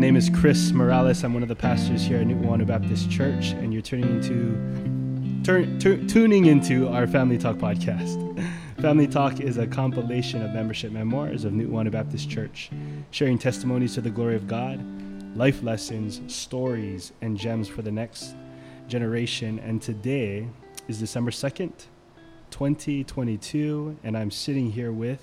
My name is Chris Morales. I'm one of the pastors here at New Nu'uanu Baptist Church, and you're tuning into turn, tu- tuning into our Family Talk podcast. Family Talk is a compilation of membership memoirs of New Nu'uanu Baptist Church, sharing testimonies to the glory of God, life lessons, stories, and gems for the next generation. And today is December 2nd, 2022, and I'm sitting here with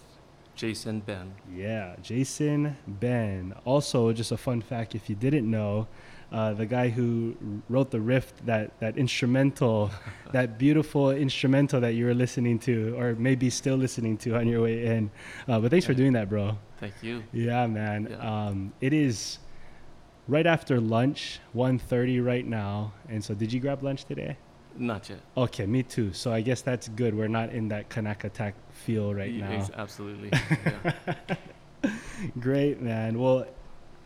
Jason Benn. yeah, Jason Benn. Also, just a fun fact if you didn't know, uh, the guy who wrote the riff, that, that instrumental, that beautiful instrumental that you were listening to, or maybe still listening to on your way in. Uh, but thanks for doing that, bro. Thank you. Yeah, man. Yeah. Um, it is right after lunch, 1.30 right now. And so, did you grab lunch today? Not yet. Okay, me too. So I guess that's good. We're not in that Kanak attack feel right Y- now. absolutely. Yeah. Great, man. Well,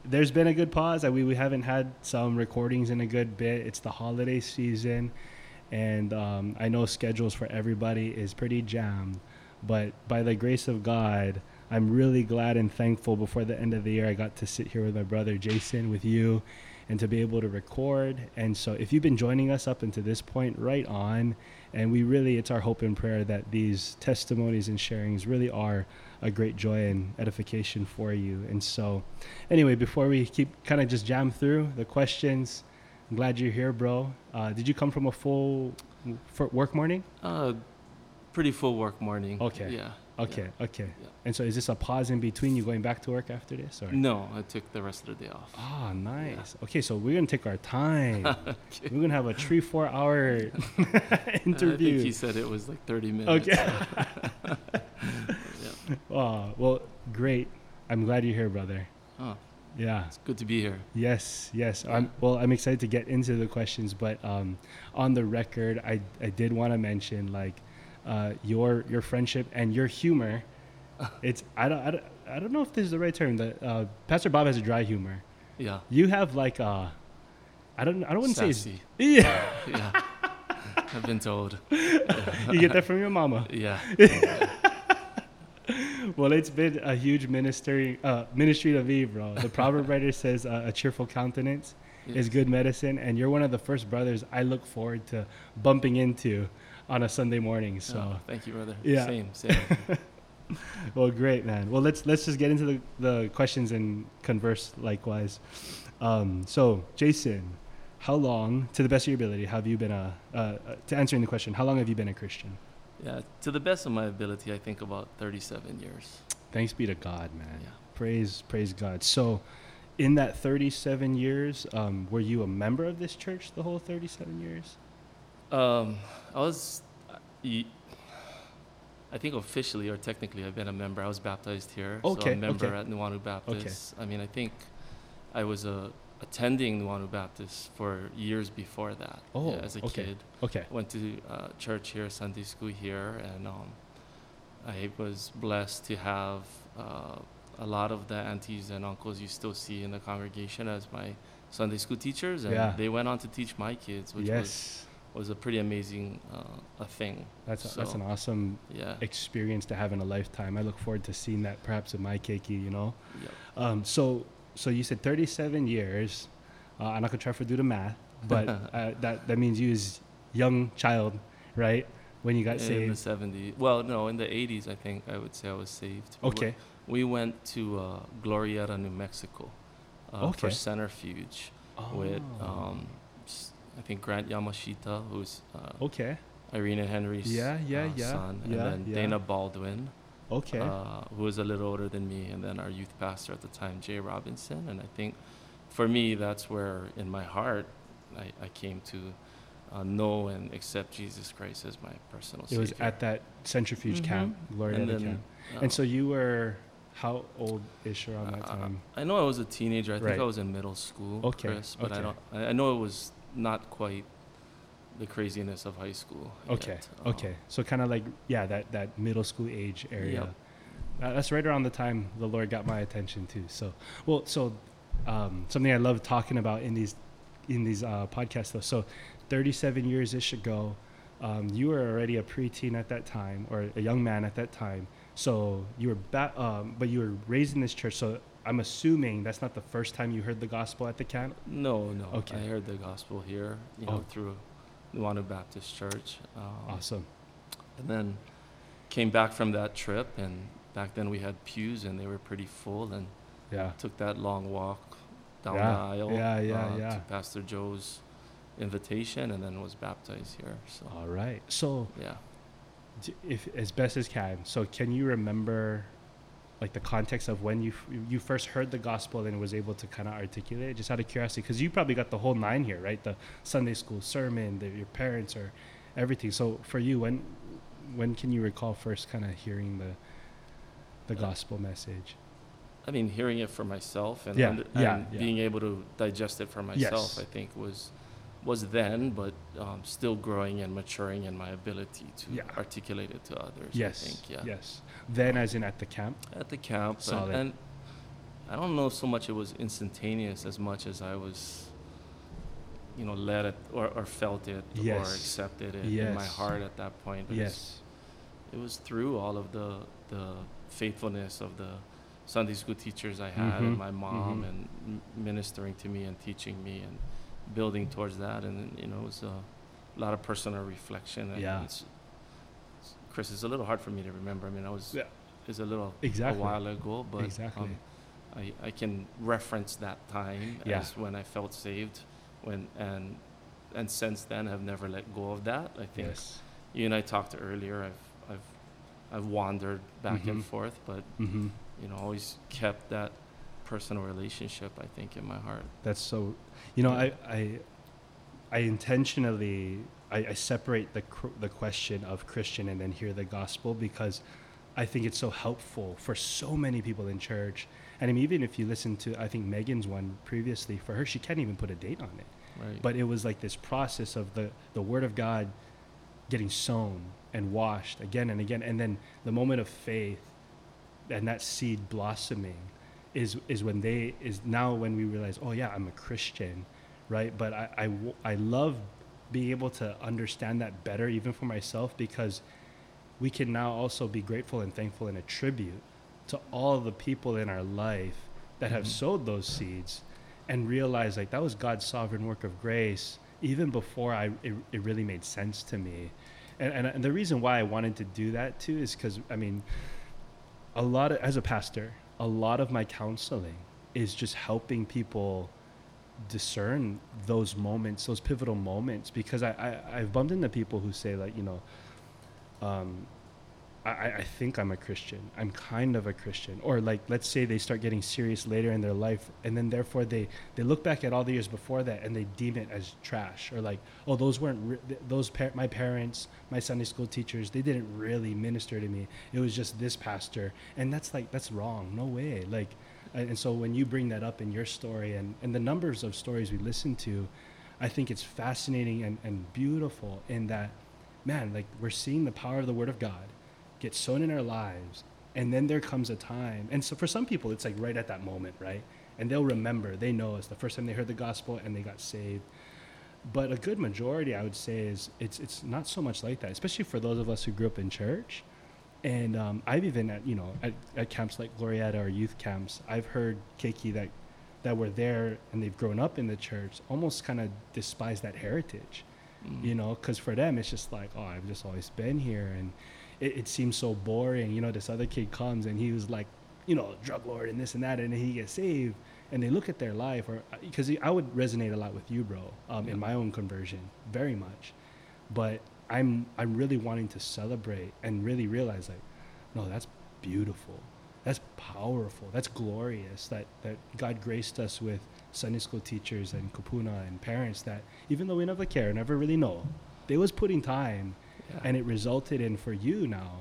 there's been a good pause. We, we haven't had some recordings in a good bit. It's the holiday season, and um, I know schedules for everybody is pretty jammed. But by the grace of God, I'm really glad and thankful before the end of the year I got to sit here with my brother Jason, with you, and to be able to record. And so, if you've been joining us up until this point, right on. And we really, it's our hope and prayer that these testimonies and sharings really are a great joy and edification for you. And so, anyway, before we keep kind of just jam through the questions, I'm glad you're here, bro. Uh, did you come from a full work morning? Uh, pretty full work morning. Okay. Yeah. Okay, okay. Yeah. And so, is this a pause in between you going back to work after this, or? No, I took the rest of the day off. Ah, nice. Okay, so we're gonna take our time. Okay. We're gonna have a three, four hour interview. I think he said it was like 30 minutes. Okay. yeah. Oh, well, great. I'm glad you're here, brother. Oh, Yeah. it's good to be here. Yes, yes. I'm, well, I'm excited to get into the questions, but um, on the record, I, I did want to mention like uh, your your friendship and your humor. It's I don't, I don't I don't know if this is the right term. That uh, Pastor Bob has a dry humor. Yeah. You have like a I don't I don't want to say yeah. Yeah. I've been told. you get that from your mama. Yeah. Well, it's been a huge ministry uh, ministry to Eve, bro. The proverb writer says uh, a cheerful countenance is good medicine, and you're one of the first brothers I look forward to bumping into on a Sunday morning. So, Oh, thank you, brother. Yeah. Same, same. well, great, man. Well, let's let's just get into the, the questions and converse likewise. Um, so, Jason, how long, to the best of your ability, have you been a uh, uh, to answering the question? How long have you been a Christian? Yeah. To the best of my ability, I think about 37 years. Thanks be to God, man. Yeah. Praise, praise God. So, in that 37 years, um, were you a member of this church the whole 37 years? Um, I was, I think officially or technically, I've been a member. I was baptized here, so Okay, I'm a member okay. at Nuanu Baptist. I mean, I think I was uh, attending Nuanu Baptist for years before that. Oh, yeah, as a okay. kid, Okay. went to uh, church here, Sunday school here, and um, I was blessed to have uh, a lot of the aunties and uncles you still see in the congregation as my Sunday school teachers, and Yeah. they went on to teach my kids, which yes. was a pretty amazing uh, a thing. That's, a, that's an awesome Yeah. experience to have in a lifetime. I look forward to seeing that perhaps with my keiki, you know? Yep. Um, so, so you said 37 years. Uh, I'm not gonna try to do the math, but uh, that, that means you was young child, right? When you got saved. in the 70s. Well, no, in the 80s, I think I would say I was saved. We Okay. We went to uh, Glorieta, New Mexico uh, Okay. for centrifuge with, Oh. um, s- I think, Grant Yamashita, who's uh, okay. Irina Henry's Yeah, yeah, uh, yeah, son, yeah, and then yeah. Dana Baldwin, Okay. uh, who was a little older than me, and then our youth pastor at the time, Jay Robinson. And I think for me, that's where in my heart I, I came to uh, know and accept Jesus Christ as my personal it Savior. was at that centrifuge Mhm. camp, Gloria and then, camp. uh, And so you were how old ish around that uh, time? I know I was a teenager. I think Right. I was in middle school, Okay, Chris, but okay. I don't. I I know it was not quite the craziness of high school. Okay. Um, Okay. So kind of like yeah, that that middle school age area. Yep. Uh, that's right around the time the Lord got my attention too. So well, so um, something I love talking about in these in these uh, podcasts though. So 37 years ish ago, um, you were already a preteen at that time or a young man at that time. So you were ba- um, but you were raised in this church. So I'm assuming that's not the first time you heard the gospel at the camp. No, no. Okay. I heard the gospel here, you know, Oh. through Nuanu Baptist Church. Um, Awesome. And then came back from that trip, and back then we had pews, and they were pretty full, and Yeah. took that long walk down Yeah, the aisle yeah, yeah, uh, yeah. to Pastor Joe's invitation, and then was baptized here. So All right. So, yeah. if as best as can, so can you remember, like the context of when you f- you first heard the gospel and was able to kind of articulate it, just out of curiosity, because you probably got the whole nine here, right? The Sunday school sermon, the, your parents, or everything. So for you, when when can you recall first kind of hearing the the Uh, gospel message? I mean, hearing it for myself and, Yeah, under- yeah, and yeah. being able to digest it for myself, Yes. I think was was then, but um, still growing and maturing in my ability to Yeah. articulate it to others. Yes. I think, yeah. Yes. Then, as in at the camp. At the camp, and, Solid. and I don't know so much it was instantaneous as much as I was, you know, led it or, or felt it or accepted it in my heart at that point. It was- Yes. it was through all of the the faithfulness of the Sunday school teachers I had Mhm, and my mom mhm. and ministering to me and teaching me and building towards that and you know it was a lot of personal reflection and Yeah. it's, it's- Chris it's a little hard for me to remember I mean I was Yeah. it's a little Exactly. a while ago but Exactly. um, I, I can reference that time Yeah. as when I felt saved when and and since then have never let go of that I think Yes. you and I talked earlier. I've I've I've wandered back Mhm. and forth, but Mm-hmm. you know, always kept that personal relationship. I think in my heart. That's so. You know, I I, I intentionally I, I separate the cr- the question of Christian and then hear the gospel because I think it's so helpful for so many people in church. And I mean, even if you listen to I think Megan's one previously, for her she can't even put a date on it. Right. But it was like this process of the the Word of God getting sown and washed again and again, and then the moment of faith and that seed blossoming is is when they is now when we realize, oh yeah, I'm a Christian, right? But i i, I love being able to understand that better, even for myself, because we can now also be grateful and thankful and attribute to all the people in our life that have Mhm. sowed those seeds and realize like that was God's sovereign work of grace even before I it, it really made sense to me. And, and and the reason why I wanted to do that too is cuz I mean a lot of, as a pastor, a lot of my counseling is just helping people discern those moments, those pivotal moments because I, I I've bumped into people who say like, you know, um I, I think I'm a Christian. I'm kind of a Christian. Or like let's say they start getting serious later in their life and then therefore they, they look back at all the years before that and they deem it as trash or like, oh those weren't re- those par- my parents, my Sunday school teachers, they didn't really minister to me. It was just this pastor. And that's like that's wrong. No way. Like and so when you bring that up in your story and, and the numbers of stories we listen to, I think it's fascinating and, and beautiful in that man, like we're seeing the power of the word of God get sown in our lives and then there comes a time and so for some people it's like right at that moment right? And they'll remember they know it's the first time they heard the gospel and they got saved. But a good majority i would say is it's it's not so much like that especially for those of us who grew up in church. And um, i've even at you know at, at camps like Glorieta or youth camps i've heard keiki that that were there and they've grown up in the church almost kind of despise that heritage Mm. you know because for them it's just like oh i've just always been here and it, it seems so boring. You know this other kid comes and he was like you know drug lord and this and that and then he gets saved and they look at their life or because i would resonate a lot with you bro um, Yeah. in my own conversion very much. But i'm i'm really wanting to celebrate and really realize like no that's beautiful. That's powerful. That's glorious that that god graced us with sunday school teachers and kupuna and parents that even though we never care never really know they was putting time Yeah. and it resulted in for you now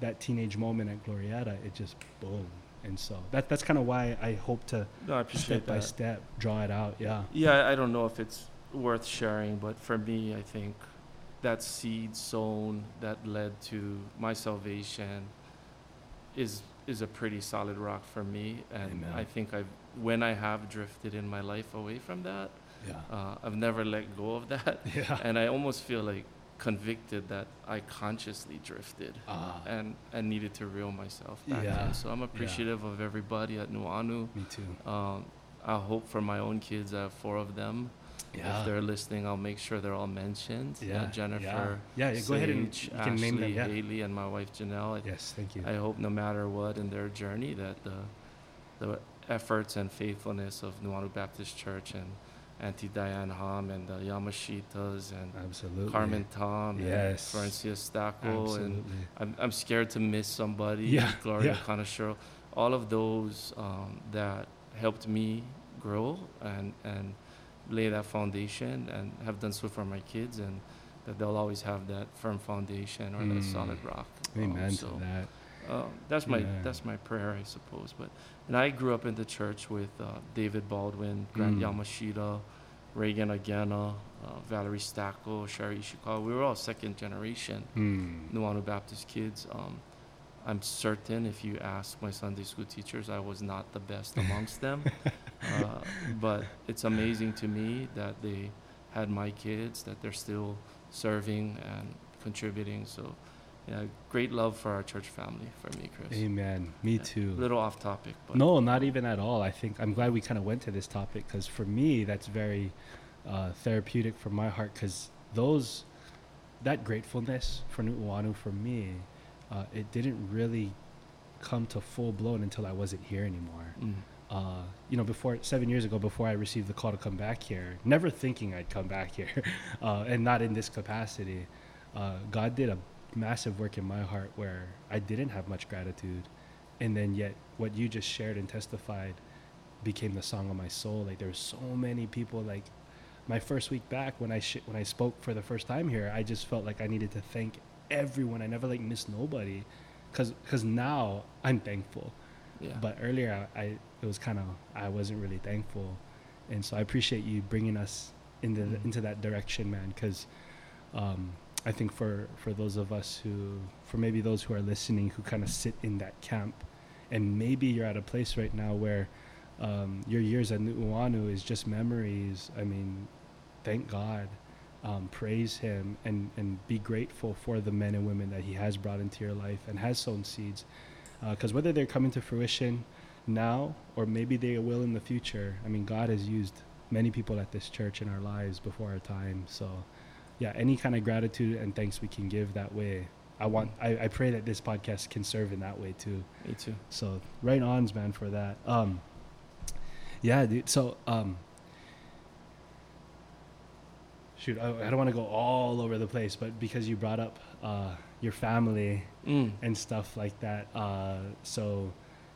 that teenage moment at Glorieta it just boom. And so that that's kind of why i hope to no, I appreciate step by step draw it out yeah. Yeah, I don't know if it's worth sharing, but for me, I think that seed sown that led to my salvation is is a pretty solid rock for me, and Amen. I think I've when I have drifted in my life away from that, yeah. uh, I've never let go of that, yeah. And I almost feel like convicted that I consciously drifted Ah, and and needed to reel myself back Yeah, in. So I'm appreciative of everybody at Nuanu. me too. Um, I hope for my own kids. I have four of them. Yeah. If they're listening, I'll make sure they're all mentioned. Uh, Yeah, Jennifer, Yeah, yeah, go ahead and you can Ashley, name them. Yeah. Haley, and my wife Janelle. I, Yes, thank you. I hope no matter what in their journey that the the efforts and faithfulness of Nuanu Baptist Church and Auntie Diane Hom and the Yamashitas and Absolutely. Carmen Tom Yes. and Francia Stacco and I'm, I'm scared to miss somebody. Yeah, Gloria yeah. All of those um, that helped me grow and, and lay that foundation and have done so for my kids and that they'll always have that firm foundation or that Mm. solid rock. Um, Amen so to that. Uh, that's my Amen. that's my prayer, I suppose. But and I grew up in the church with uh, David Baldwin, Grant Mm. Yamashita, Reagan Agena, uh, Valerie Stacco, Sherry Ishikawa. We were all second generation Hmm. Nuanu Baptist kids. Um, I'm certain if you ask my Sunday school teachers, I was not the best amongst them. Uh, but it's amazing to me that they had my kids, that they're still serving and contributing. So, yeah, great love for our church family, for me, Chris. Amen. Me Yeah. too. little off topic, but No, not even at all. I think I'm glad we kind of went to this topic because for me, that's very uh, therapeutic for my heart because those, that gratefulness for Nu'uanu for me, uh, it didn't really come to full blown until I wasn't here anymore. Mm, Uh, you know, before seven years ago, before I received the call to come back here, never thinking I'd come back here, uh, and not in this capacity, uh, God did a massive work in my heart where I didn't have much gratitude, and then yet what you just shared and testified became the song of my soul. Like there were so many people. Like my first week back when I sh- when I spoke for the first time here, I just felt like I needed to thank everyone. I never like missed nobody, cause cause now I'm thankful yeah. but earlier I, I it was kind of I wasn't really thankful, and so I appreciate you bringing us into the, Mhm. into that direction, man. Because um, I think for for those of us who, for maybe those who are listening, who kind of sit in that camp, and maybe you're at a place right now where um, your years at Nu'uanu is just memories. I mean, thank God. Um, praise him and, and be grateful for the men and women that he has brought into your life and has sown seeds because whether they're coming to fruition now or maybe they will in the future i mean god has used many people at this church in our lives before our time so yeah any kind of gratitude and thanks we can give that way i want i, I pray that this podcast can serve in that way too Me too. so right ons man for that um yeah dude so um shoot i, I don't want to go all over the place but because you brought up uh your family Mm. and stuff like that. Uh, so,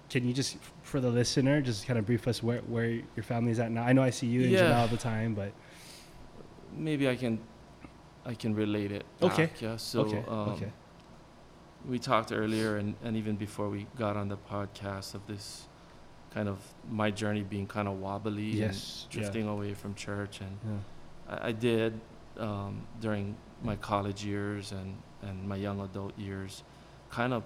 can you just, for the listener, just kind of brief us where, where your family's at now? I know I see you and Yeah. All the time, but Maybe I can, I can relate it. Okay. Back, yeah. So okay, um, okay, we talked earlier and, and even before we got on the podcast of this kind of my journey being kind of wobbly Yes, and yeah. drifting away from church and yeah. I, I did um, during my college years and, and my young adult years kind of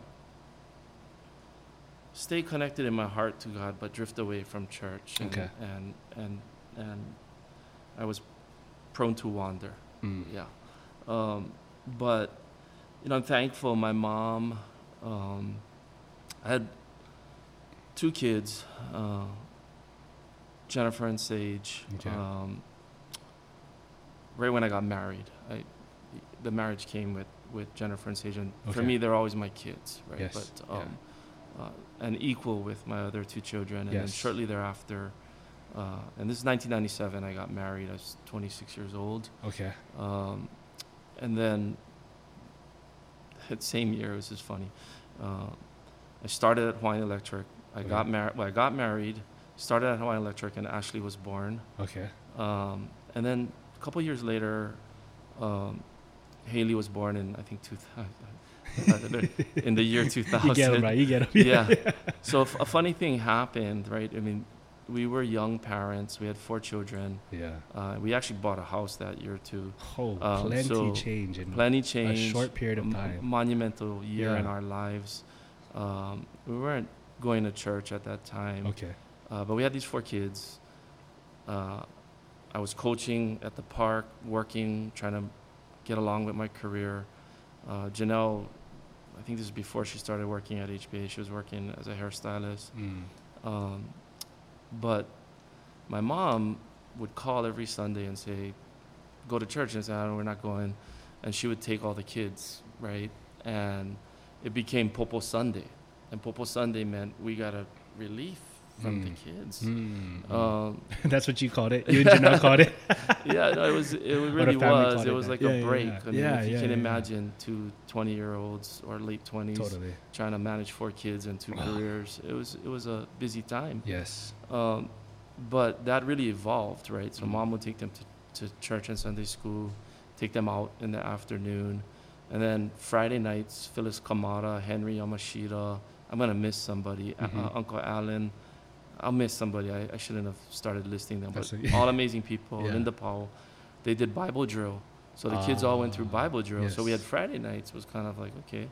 stay connected in my heart to God but drift away from church and Okay. and, and and I was prone to wander Mm. yeah. Um, but, you know, I'm thankful my mom, um, I had two kids, uh, Jennifer and Sage. Okay. Um, right when I got married, I, the marriage came with, with Jennifer and Sage. And for me, they're always my kids, right? Yes, But, yeah. um, uh, and equal with my other two children. And then shortly thereafter, uh, and this is 1997, I got married. I was 26 years old. Okay. Um, and then that same year, it was just funny. Uh, I started at Hawaiian Electric. I got married. Well, I got married. Started at Hawaiian Electric, and Ashley was born. Okay. Um, and then a couple years later, um, Haley was born in I think 2000, in the year 2000. You get 'em, right? You get 'em. Yeah. So f- a funny thing happened, right? I mean, we were young parents. We had four children. Yeah. Uh, we actually bought a house that year too. Oh, Um, plenty so change in Plenty change. a short period of m- time. monumental year in our lives. Um, we weren't going to church at that time, Okay. uh, but we had these four kids. Uh, I was coaching at the park, working, trying to get along with my career. Uh, Janelle, I think this is before she started working at HBA. She was working as a hairstylist. Mm. Um, but my mom would call every Sunday and say, "Go to church," and say, "No, we're not going," and she would take all the kids, right? And it became Popo Sunday, and Popo Sunday meant we got a relief from the Mm. kids. Mm. Mm. Um, That's what you called it. You and Janelle called it. yeah, no, it was. It really was. It it was like Yeah, a break. yeah. I mean, Yeah, if you yeah, can yeah. imagine two 20 year olds or late 20s totally. trying to manage four kids and two careers, it was it was a busy time. Yes. Um, but that really evolved, right? So Mhm. mom would take them to, to church and Sunday school, take them out in the afternoon, and then Friday nights, Phyllis Kamada, Henry Yamashita. I'm gonna miss somebody. Uh, Mhm. uh, Uncle Allen. I'll miss somebody. I, I shouldn't have started listing them, but all amazing people. Yeah. Linda Powell. They did Bible drill, so the kids all went through Ah, Bible drill. So we had. Friday nights was kind of like okay,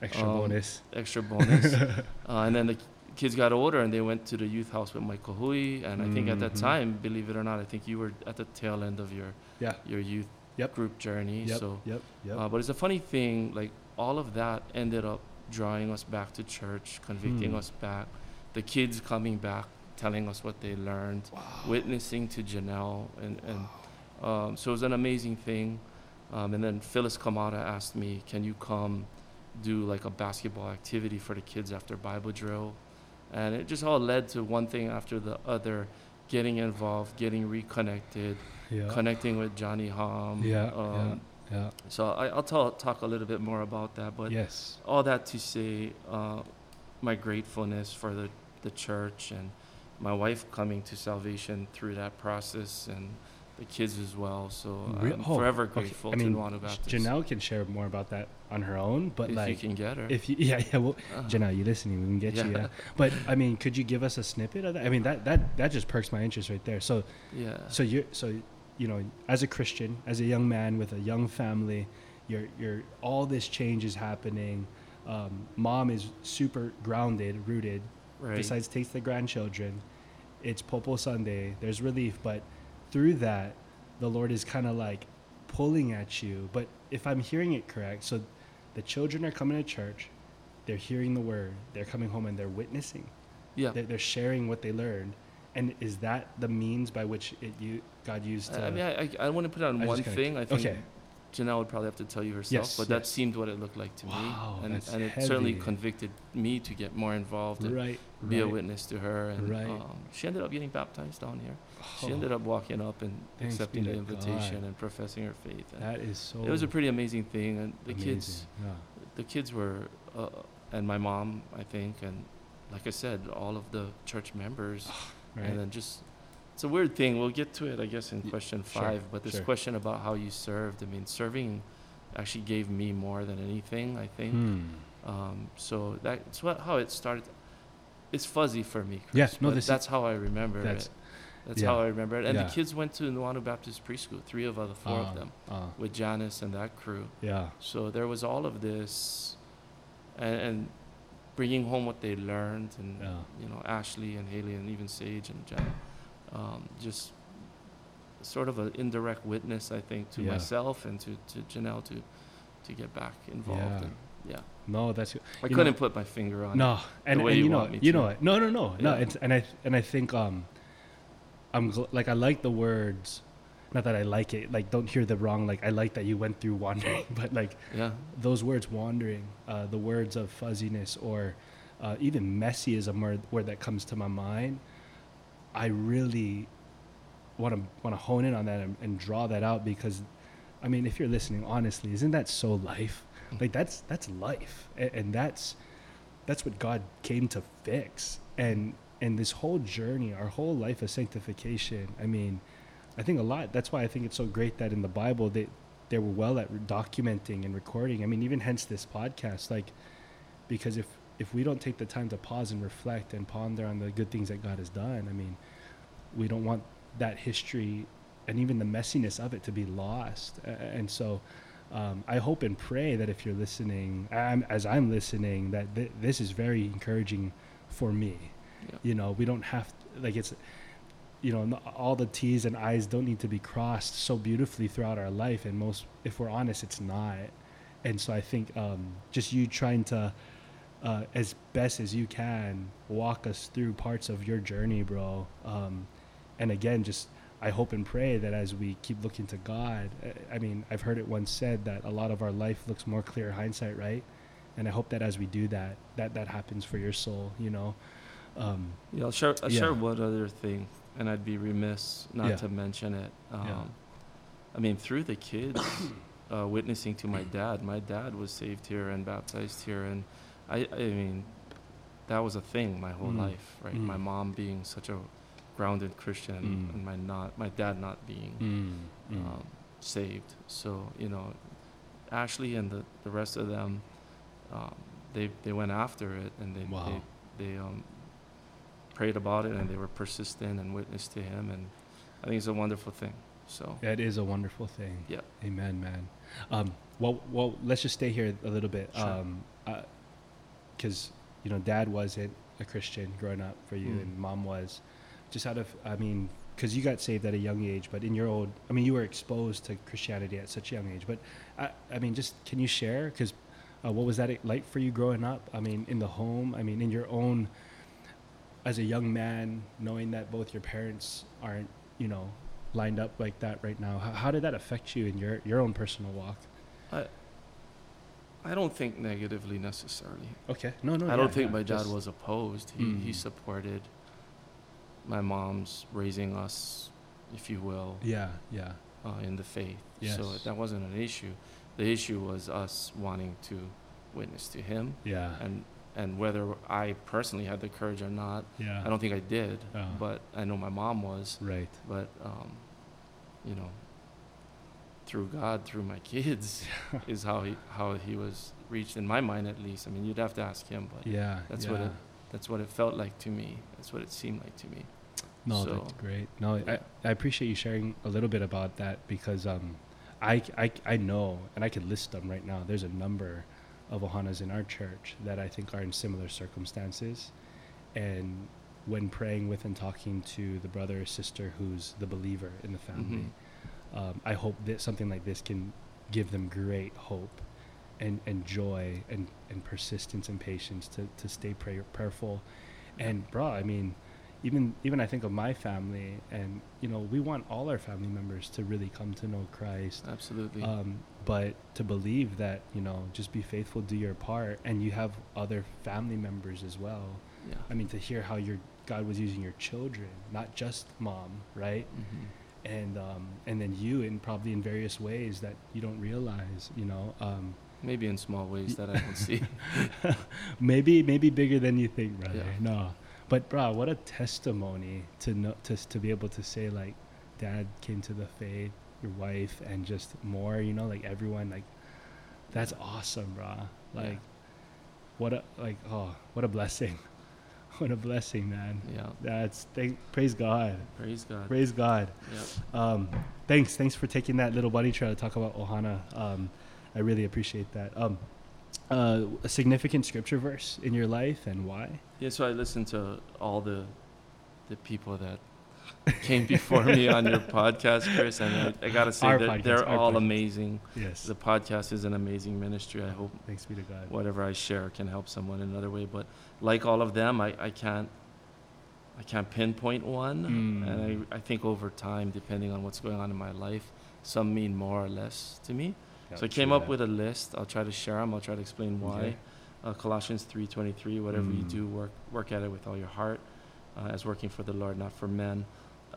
Extra Um, bonus. extra bonus. uh, and then the kids got older and they went to the youth house with Michael Hui. And I think at that Mhm. time, believe it or not, I think you were at the tail end of your Yeah. your youth Yep. group journey. Yep. So, yep. Yep. uh, but it's a funny thing. Like all of that ended up drawing us back to church, convicting Hmm. us back. The kids coming back, telling us what they learned, witnessing to Janelle, and and um, so it was an amazing thing. Um, and then Phyllis Kamada asked me, "Can you come do like a basketball activity for the kids after Bible drill?" And it just all led to one thing after the other, getting involved, getting reconnected, yeah. connecting with Johnny Hom. Yeah, Um, yeah. So I, I'll tell, talk a little bit more about that, but yes. all that to say, uh, my gratefulness for the, the church and my wife coming to salvation through that process and the kids as well. So Re- I'm oh, forever okay. grateful I mean, to Baptist. Janelle can share more about that on her own, but if like, you can get her. if you, yeah, yeah, well, Uh, Janelle, you listening? We can get you. Yeah. Yeah. But I mean, could you give us a snippet of that? I mean, that that that just perks my interest right there. So, yeah. so you're so you know, as a Christian, as a young man with a young family, you're you're all this change is happening. Um, mom is super grounded, rooted. Right. Besides, takes the grandchildren. It's Popo Sunday. There's relief, but through that, the Lord is kind of like pulling at you. But if I'm hearing it correct, so the children are coming to church, they're hearing the word, they're coming home and they're witnessing. yeah. They're, they're sharing what they learned. And is that the means by which it you God used to? I, I mean, I, I, I want to put it on one thing. I think okay. Janelle would probably have to tell you herself, Yes, but that seemed what it looked like to Wow, me. And, and it certainly convicted me to get more involved and right. be a witness to her. And Right. um, she ended up getting baptized down here. She Oh, ended up walking up and accepting the invitation God. and professing her faith. And that is so. it was a pretty amazing thing. And the amazing. kids, Yeah. the kids were, uh, and my mom, I think, and like I said, all of the church members, Right. and then just. It's a weird thing. We'll get to it, I guess, in question sure, five. But this sure. question about how you served, I mean, serving actually gave me more than anything, I think. Hmm. Um, so that's what how it started. It's fuzzy for me. Chris, Yeah, no, but this is- that's how I remember That's it. That's yeah, how I remember it. And yeah. the kids went to Nuanu Baptist Preschool, three of the four uh, of them, Uh, with Janice and that crew. yeah. So there was all of this, and, and bringing home what they learned, and you know Ashley and Haley and even Sage and Jen, um, just sort of an indirect witness, I think, to Yeah. myself and to, to Janelle to to get back involved. Yeah. And, yeah, No, that's I You know- couldn't put my finger on it. no, and, and you you know, you to. know it. No, no, no, no. It's, and I and I think um, I'm gl- like I like the words. Not that I like it. Like, don't hear the wrong. Like, I like that you went through wandering, but like Yeah, those words, wandering, uh, the words of fuzziness, or uh, even messy is a word, word that comes to my mind. I really want to want to hone in on that and, and draw that out because, I mean, if you're listening honestly, isn't that so life? Mm. Like that's that's life, and, and that's that's what God came to fix. And and this whole journey, our whole life of sanctification. I mean, I think a lot. That's why I think it's so great that in the Bible they they were well at documenting and recording. I mean, even hence this podcast, like because if if we don't take the time to pause and reflect and ponder on the good things that God has done, I mean, we don't want that history and even the messiness of it to be lost. And so, um, I hope and pray that if you're listening, I'm, as I'm listening, that th- this is very encouraging for me. Yeah. You know, we don't have like it's you know, all the T's and I's don't need to be crossed so beautifully throughout our life. And most, if we're honest, it's not. And so I think um, just you trying to, uh, as best as you can, walk us through parts of your journey, bro. Um, and again, just I hope and pray that as we keep looking to God, I- mean, I've heard it once said that a lot of our life looks more clear hindsight, right? And I hope that as we do that, that that happens for your soul, you know. Um, Yeah, I'll share, I'll Yeah. share one other thing, and I'd be remiss not Yeah. to mention it. Um, Yeah. I mean, through the kids, uh, witnessing to my dad, my dad was saved here and baptized here, and I, I mean, that was a thing my whole Mm. life, right? Mm. My mom being such a grounded Christian, Mm. and my not, my dad not being mm, mm. um, saved. So you know, Ashley and the, the rest of them, um, they they went after it and they Wow. they, they um, prayed about it and they were persistent and witnessed to him and I think it's a wonderful thing. So That is a wonderful thing. Yeah. Amen, man. Um, well, well, let's just stay here a little bit. Sure. Um, because you know, dad wasn't a Christian growing up for you, Mm. and mom was. Just out of, I mean, because you got saved at a young age, but in your old, I mean, you were exposed to Christianity at such a young age. But I, I mean, just can you share? Because uh, what was that like for you growing up? I mean, in the home. I mean, in your own, as a young man, knowing that both your parents aren't, you know, lined up like that right now. How, how did that affect you in your your own personal walk? I don't think negatively necessarily. Okay, no, no. I yeah, don't think yeah, my dad was opposed. He he Mm. supported my mom's raising us, if you will, Yeah, yeah, uh, in the faith. Yes. So that wasn't an issue. The issue was us wanting to witness to him yeah, and and whether I personally had the courage or not, yeah. I don't think I did, Uh-huh. but I know my mom was. Right. But um, you know, through God, through my kids, is how he how he was reached in my mind at least. I mean, you'd have to ask him, but Yeah, That's yeah. what it- that's what it felt like to me. That's what it seemed like to me. No, So- that's great. No, Yeah. I, I appreciate you sharing a little bit about that because um, I, I, I know, and I can list them right now. There's a number of Ohanas in our church that I think are in similar circumstances. And when praying with and talking to the brother or sister who's the believer in the family, um, I hope that something like this can give them great hope and, and joy and, and persistence and patience to, to stay pray, prayerful. And, bro, I mean, even even I think of my family, and you know, we want all our family members to really come to know Christ. Absolutely. Um, but to believe that you know, just be faithful, do your part, and you have other family members as well. yeah. I mean, to hear how your God was using your children, not just mom, right? hmm And um, and then you, in probably in various ways that you don't realize. You know, um, Maybe in small ways that I don't see. maybe maybe bigger than you think, brother. Yeah. No, but bro, what a testimony to know to to be able to say like, dad came to the faith, your wife, and just more. You know, like everyone, like that's awesome, bro. Like, Yeah. what a like oh, what a blessing, what a blessing, man. Yeah. That's thank praise God, Praise God. praise God. Yeah. Um, thanks, thanks for taking that little bunny trail to talk about Ohana. Um, I really appreciate that. Um, uh, a significant scripture verse in your life and why? Yeah, so I listened to all the the people that came before me on your podcast, Chris, and I, I gotta say Our that they're all podcast. amazing. Yes. The podcast is an amazing ministry. I hope Thanks be to God. whatever I share can help someone in another way. But like all of them, I, I can't I can't pinpoint one, Mm. and I, I think over time, depending on what's going on in my life, some mean more or less to me. so I came up with a list. I'll try to share them. I'll try to explain why. Okay. Uh, Colossians three twenty three. Whatever you Mm. do, work work at it with all your heart, uh, as working for the Lord, not for men.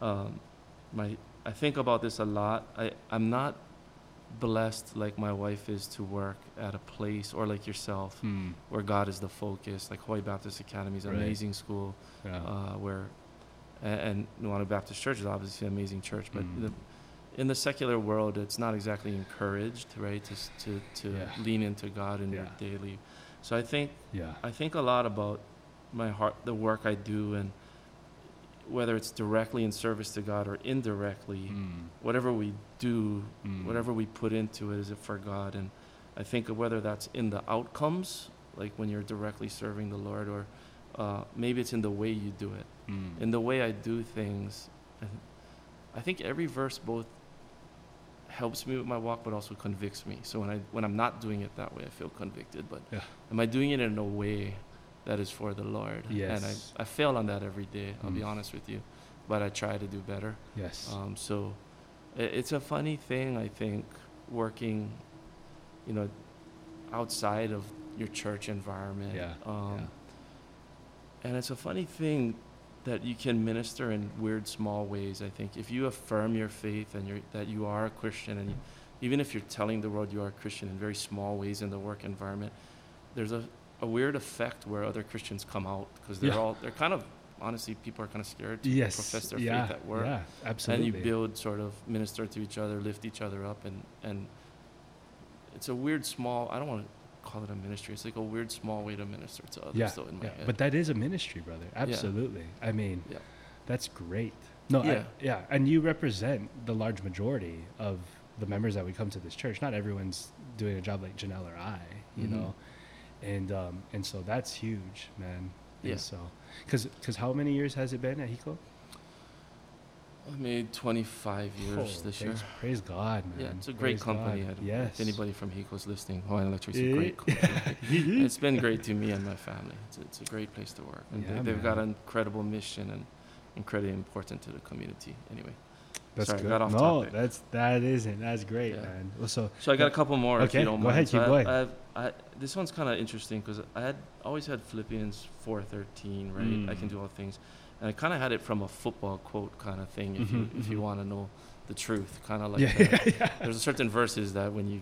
Um, my I think about this a lot. I I'm not blessed like my wife is to work at a place or like yourself Hmm. where God is the focus. Like Hawaii Baptist Academy is an Right. amazing school, Yeah. uh, where, and, and Nu'uanu Baptist Church is obviously an amazing church, but Mm. the, in the secular world, it's not exactly encouraged, right, to to, to Yeah. lean into God in your Yeah. daily. So I think yeah. I think a lot about my heart, the work I do, and whether it's directly in service to God or indirectly, Hmm. whatever we do, Hmm. whatever we put into it, is it for God? And I think of whether that's in the outcomes, like when you're directly serving the Lord, or uh, maybe it's in the way you do it. Hmm. In the way I do things, and I think every verse both helps me with my walk, but also convicts me. So when I when I'm not doing it that way, I feel convicted. But Yeah. am I doing it in a way that is for the Lord? And I I fail on that every day. I'll be Mm. honest with you, but I try to do better. Yes. Um, so i it's a funny thing, I think, working, you know, outside of your church environment. Yeah, Um, yeah. And it's a funny thing that you can minister in weird, small ways. I think if you affirm your faith and that you are a Christian, and you, even if you're telling the world you are a Christian in very small ways in the work environment, there's a, a weird effect where other Christians come out because they're Yeah. all they're kind of honestly people are kind of scared to yes. profess their yeah. faith at work Yeah. Absolutely. and you build sort of minister to each other lift each other up and and it's a weird small i don't want to call it a ministry it's like a weird small way to minister to others yeah, though in my yeah. head But that is a ministry, brother. Absolutely. I mean, Yeah. that's great. No, I- Yeah. yeah, and you represent the large majority of the members that we come to this church. Not everyone's doing a job like Janelle or I, you Mhm. know, and um, and so that's huge, man. And So, because because how many years has it been at HECO? i made 25 years Oh, this year praise, God, man. yeah it's a great Praise company God. I- Yes. if anybody from HECO's listening hawaiian electric's a great company it's been great to me and my family it's, it's a great place to work and Yeah, they, they've got an incredible mission and incredibly important to the community anyway That's Sorry, good. got off no, topic. that's that isn't. That's great, Yeah. man. So So I got a couple more if Okay, you don't go mind. ahead, So keep I, going. I've, this one's kind of interesting because I had always had Philippians 4:13, right? I can Mm. do all things, and I kind of had it from a football quote kind of thing. If you Mhm, if you mhm. want to know the truth, kind of like yeah, that. yeah, yeah. there's certain verses that when you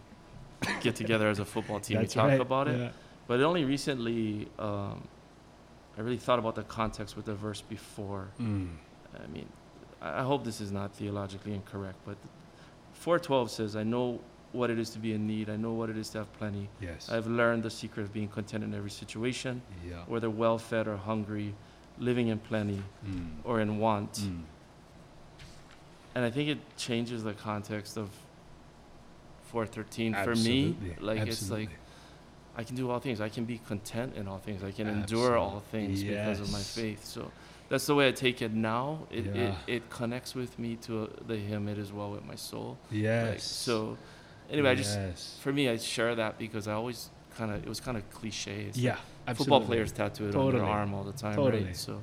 get together as a football team, you talk right, about it. But only recently, um, I really thought about the context with the verse before. Mm. I mean, I I hope this is not theologically incorrect, but 412 says, I know what it is to be in need. I know what it is to have plenty. Yes. I've learned the secret of being content in every situation, yeah. whether well fed or hungry, living in plenty Mm. or in want. Mm. And I think it changes the context of 413 for me. Like, it's like, I can do all things. I can be content in all things. I can endure all Absolutely. things because of my faith. So that's the way I take it now. It, Yeah. it, it connects with me to uh, the hymn, It Is Well With My Soul. yes. Like, so, anyway, I just, yes. for me, I share that because I always kind of, it was kind of cliche. It's like yeah. football players tattoo it on their arm all the time, Totally. right? So,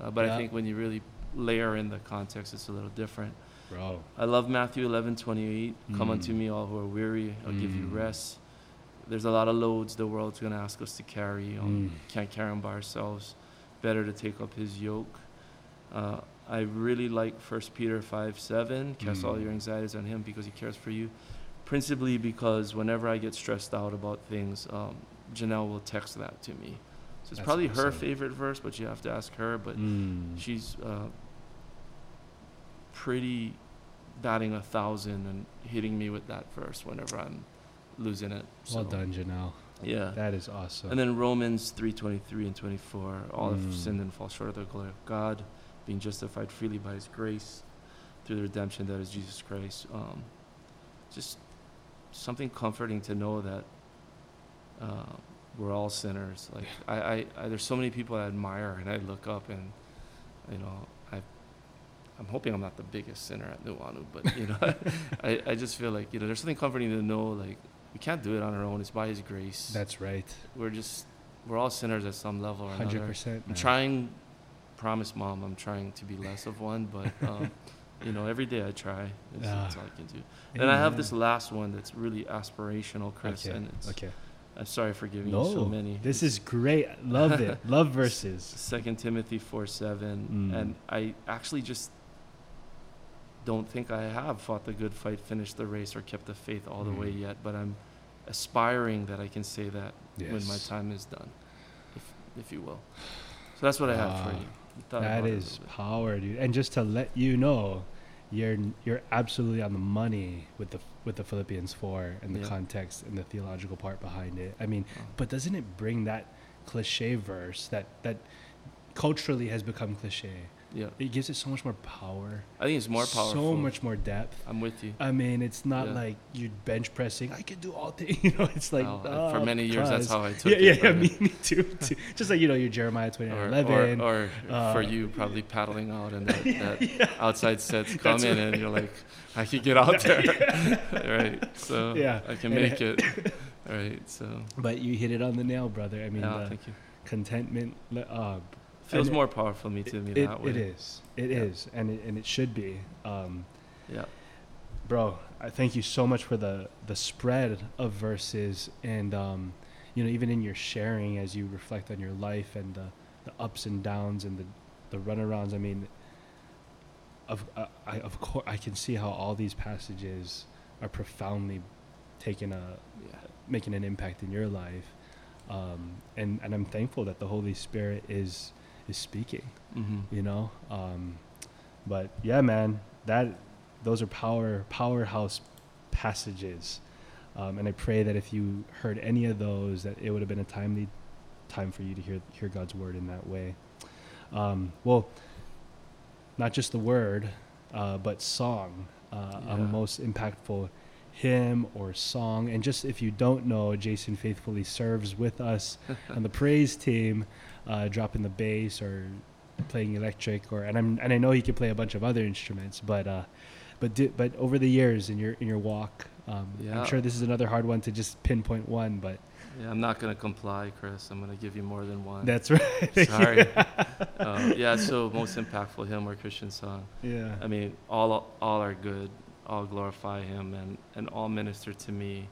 uh, but Yeah. I think when you really layer in the context, it's a little different. bro. I love Matthew 11, 28. Come unto Mm. me, all who are weary, I'll give you Mm. rest. There's a lot of loads the world's going to ask us to carry. Um, Mm. Can't carry them by ourselves. Better to take up his yoke. Uh, I really like 1 Peter 5, 7. Cast all Mm. your anxieties on him because he cares for you. Principally because whenever I get stressed out about things, um, Janelle will text that to me. So it's That's probably her favorite verse, but you have to ask her. But Mm. she's uh, pretty batting a thousand and hitting me with that verse whenever I'm losing it. well done, Janelle. Yeah. That is awesome. And then Romans three twenty three and twenty four, all have Mm. sinned and fall short of the glory of God, being justified freely by His grace through the redemption that is Jesus Christ. Um, just something comforting to know that uh, we're all sinners. Like I, I, I, there's so many people I admire and I look up and, you know, I, I'm hoping I'm not the biggest sinner at Nuanu, but you know, I, I just feel like you know, there's something comforting to know like we can't do it on our own. It's by His grace. That's right. we're just we're all sinners at some level or Hundred another. percent. I'm trying. Promise, mom, I'm trying to be less of one, but um, you know, every day I try. It's, that's Ah. all I can do. Then I have this last one that's really aspirational, Chris, Okay. and it's, Okay. I'm sorry for giving No, you so many. this is great. Love it. Love verses. Second Timothy four seven, Mm. and I actually just don't think I have fought the good fight, finished the race, or kept the faith all the way Mm. yet. But I'm aspiring that I can say that when my time is done, if if you will. So that's what I have for you. That is That about it a is little bit. power, dude. And just to let you know, you're you're absolutely on the money with the with the Philippians four and the Yeah. context and the theological part behind it. I mean, Oh. but doesn't it bring that cliche verse that that culturally has become cliche Yeah. it gives it so much more power. I think it's more powerful. So much more depth. I'm with you. I mean, it's not Yeah. like you're bench pressing. I can do all things. You know, it's like Oh, oh, for many years, that's how I took Yeah, it. yeah, yeah. Me, me too, too. Just like you know, your Jeremiah twenty or, or, or uh, for you, probably paddling out and that, that yeah. outside sets That's come in and you're like, I can get out there. right. So Yeah. I can make it. Right. So But you hit it on the nail, brother. I mean, thank you. contentment. Uh, Feels and it- more powerful to me to me it, that way. it is. It is, Yeah. and it, and it should be. Um, Yeah. bro i thank you so much for the the spread of verses and um you know even in your sharing as you reflect on your life and the the ups and downs and the the runarounds i mean of uh, i of course i can see how all these passages are profoundly taking a Yeah. making an impact in your life um and and i'm thankful that the holy spirit is is speaking Mm-hmm. you know? Um but yeah man that those are power powerhouse passages. Um, and i pray that if you heard any of those that it would have been a timely time for you to hear hear god's word in that way. Um, well not just the word uh, but song uh, a most impactful hymn or song. And just if you don't know jason faithfully serves with us on the praise team uh, dropping the bass or playing electric or and I'm and I know he can play a bunch of other instruments but uh but di- but over the years in your in your walk um, Yeah. I'm sure this is another hard one to just pinpoint one but Yeah. I'm not gonna comply, Chris. I'm gonna give you more than one. that's right Sorry. uh, yeah. So most impactful hymn or Christian song. yeah I mean, all all are good. All glorify Him, and and all minister to me.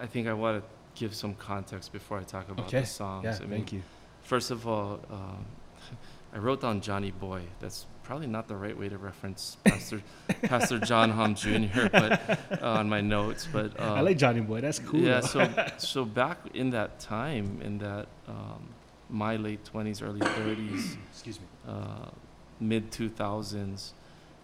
I think I want to give some context before I talk about Okay. the songs. yeah I mean, thank you First of all, um, I wrote down Johnny Boy. That's probably not the right way to reference Pastor Pastor John Hom Jr. But uh, on my notes, but uh, I like Johnny Boy that's cool yeah. So so back in that time, in that um, my late twenties, early thirties, excuse me uh, mid two thousands,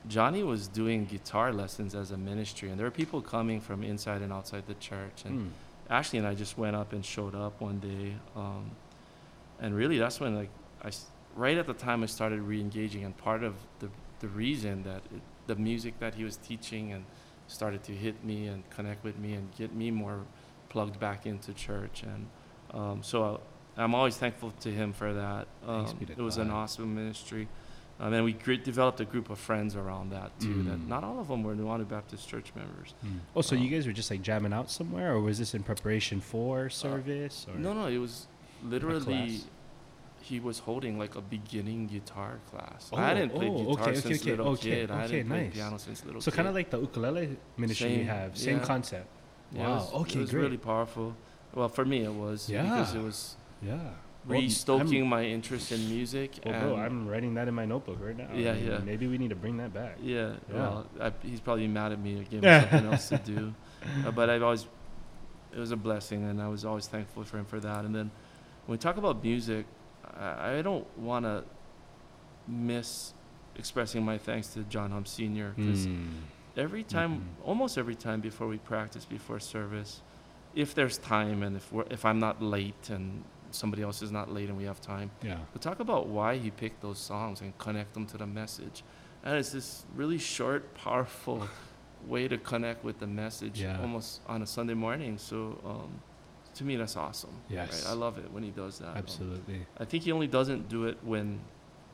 Johnny was doing guitar lessons as a ministry, and there were people coming from inside and outside the church, and Mm. Ashley and I just went up and showed up one day, um, and really that's when like I s- right at the time I started re-engaging, and part of the the reason that it, the music that he was teaching and started to hit me and connect with me and get me more plugged back into church, and um, so I, I'm always thankful to him for that. Um, Thanks be it was an awesome ministry. Um, and we gr- developed a group of friends around that too. That Mm. not all of them were Nu'uanu Baptist Church members. Mm. oh so you Um, guys were just like jamming out somewhere or was this in preparation for service or Uh, No, no, it was literally class? He was holding like a beginning guitar class. Oh, I didn't play oh, guitar okay, since okay, little okay, kid. I okay, didn't play nice. piano since little so kid. kind of like the ukulele ministry you Same, have same yeah. concept Yeah, wow It was, okay it was great really powerful. Well, for me it was because it was yeah Well, restoking I'm- my interest in music. Well, and bro, I'm writing that in my notebook right now. Yeah, I mean, yeah. Maybe we need to bring that back. Yeah, Yeah. well, I, he's probably mad at me or gave me something else to do. Uh, but I've always, it was a blessing, and I was always thankful for him for that. And then when we talk about music, I, I don't want to miss expressing my thanks to John Hom Sr. because Mm. every time, Mhm. almost every time before we practice, before service, if there's time and if, we're, if I'm not late and somebody else is not late and we have time, Yeah. but talk about why he picked those songs and connect them to the message. And it's this really short, powerful way to connect with the message Yeah. almost on a Sunday morning. So um, to me, that's awesome. Yes. Right? I love it when he does that. Um, Absolutely. I think he only doesn't do it when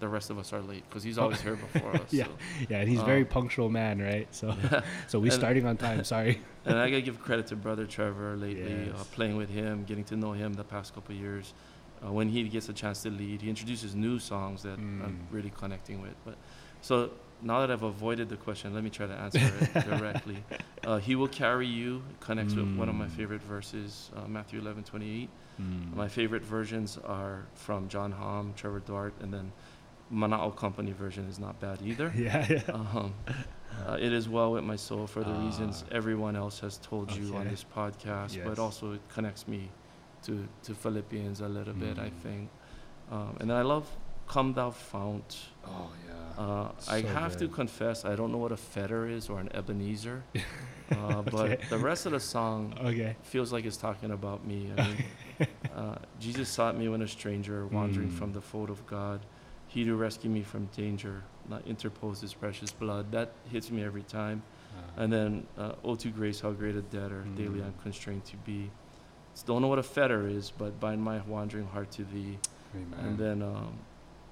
the rest of us are late because he's Oh. always here before us. Yeah. So. Yeah, and he's a very Um, punctual man, right? So, Yeah. so we starting on time. Sorry. and I gotta give credit to brother Trevor lately, uh, playing with him, getting to know him the past couple of years. Uh, when he gets a chance to lead, he introduces new songs that I'm Mm. really connecting with. But so now that I've avoided the question, let me try to answer it directly. Uh, he will carry you connects with one of my Mm. favorite verses, uh, Matthew 11, 28. Mm. My favorite versions are from John Hom, Trevor Dart, and then Manao Company version is not bad either. yeah, yeah. Um, uh, it is well with my soul for the reasons Ah. everyone else has told you on this podcast, Yes. but also it connects me to, to Philippians a little bit, I Mm. think. Um, and then I love Come Thou Fount. Oh yeah. Uh, I So have to confess, I don't know what a fetter is or an Ebenezer, uh, but Okay. the rest of the song Okay. feels like it's talking about me. I mean, uh, Jesus sought me when a stranger, wandering Mm. from the fold of God. He to rescue me from danger, not interpose his precious blood. That hits me every time. Uh, And then, uh, oh, to grace, how great a debtor daily Mm. I'm constrained to be. S- Don't know what a fetter is, but bind my wandering heart to thee. amen. And then, um,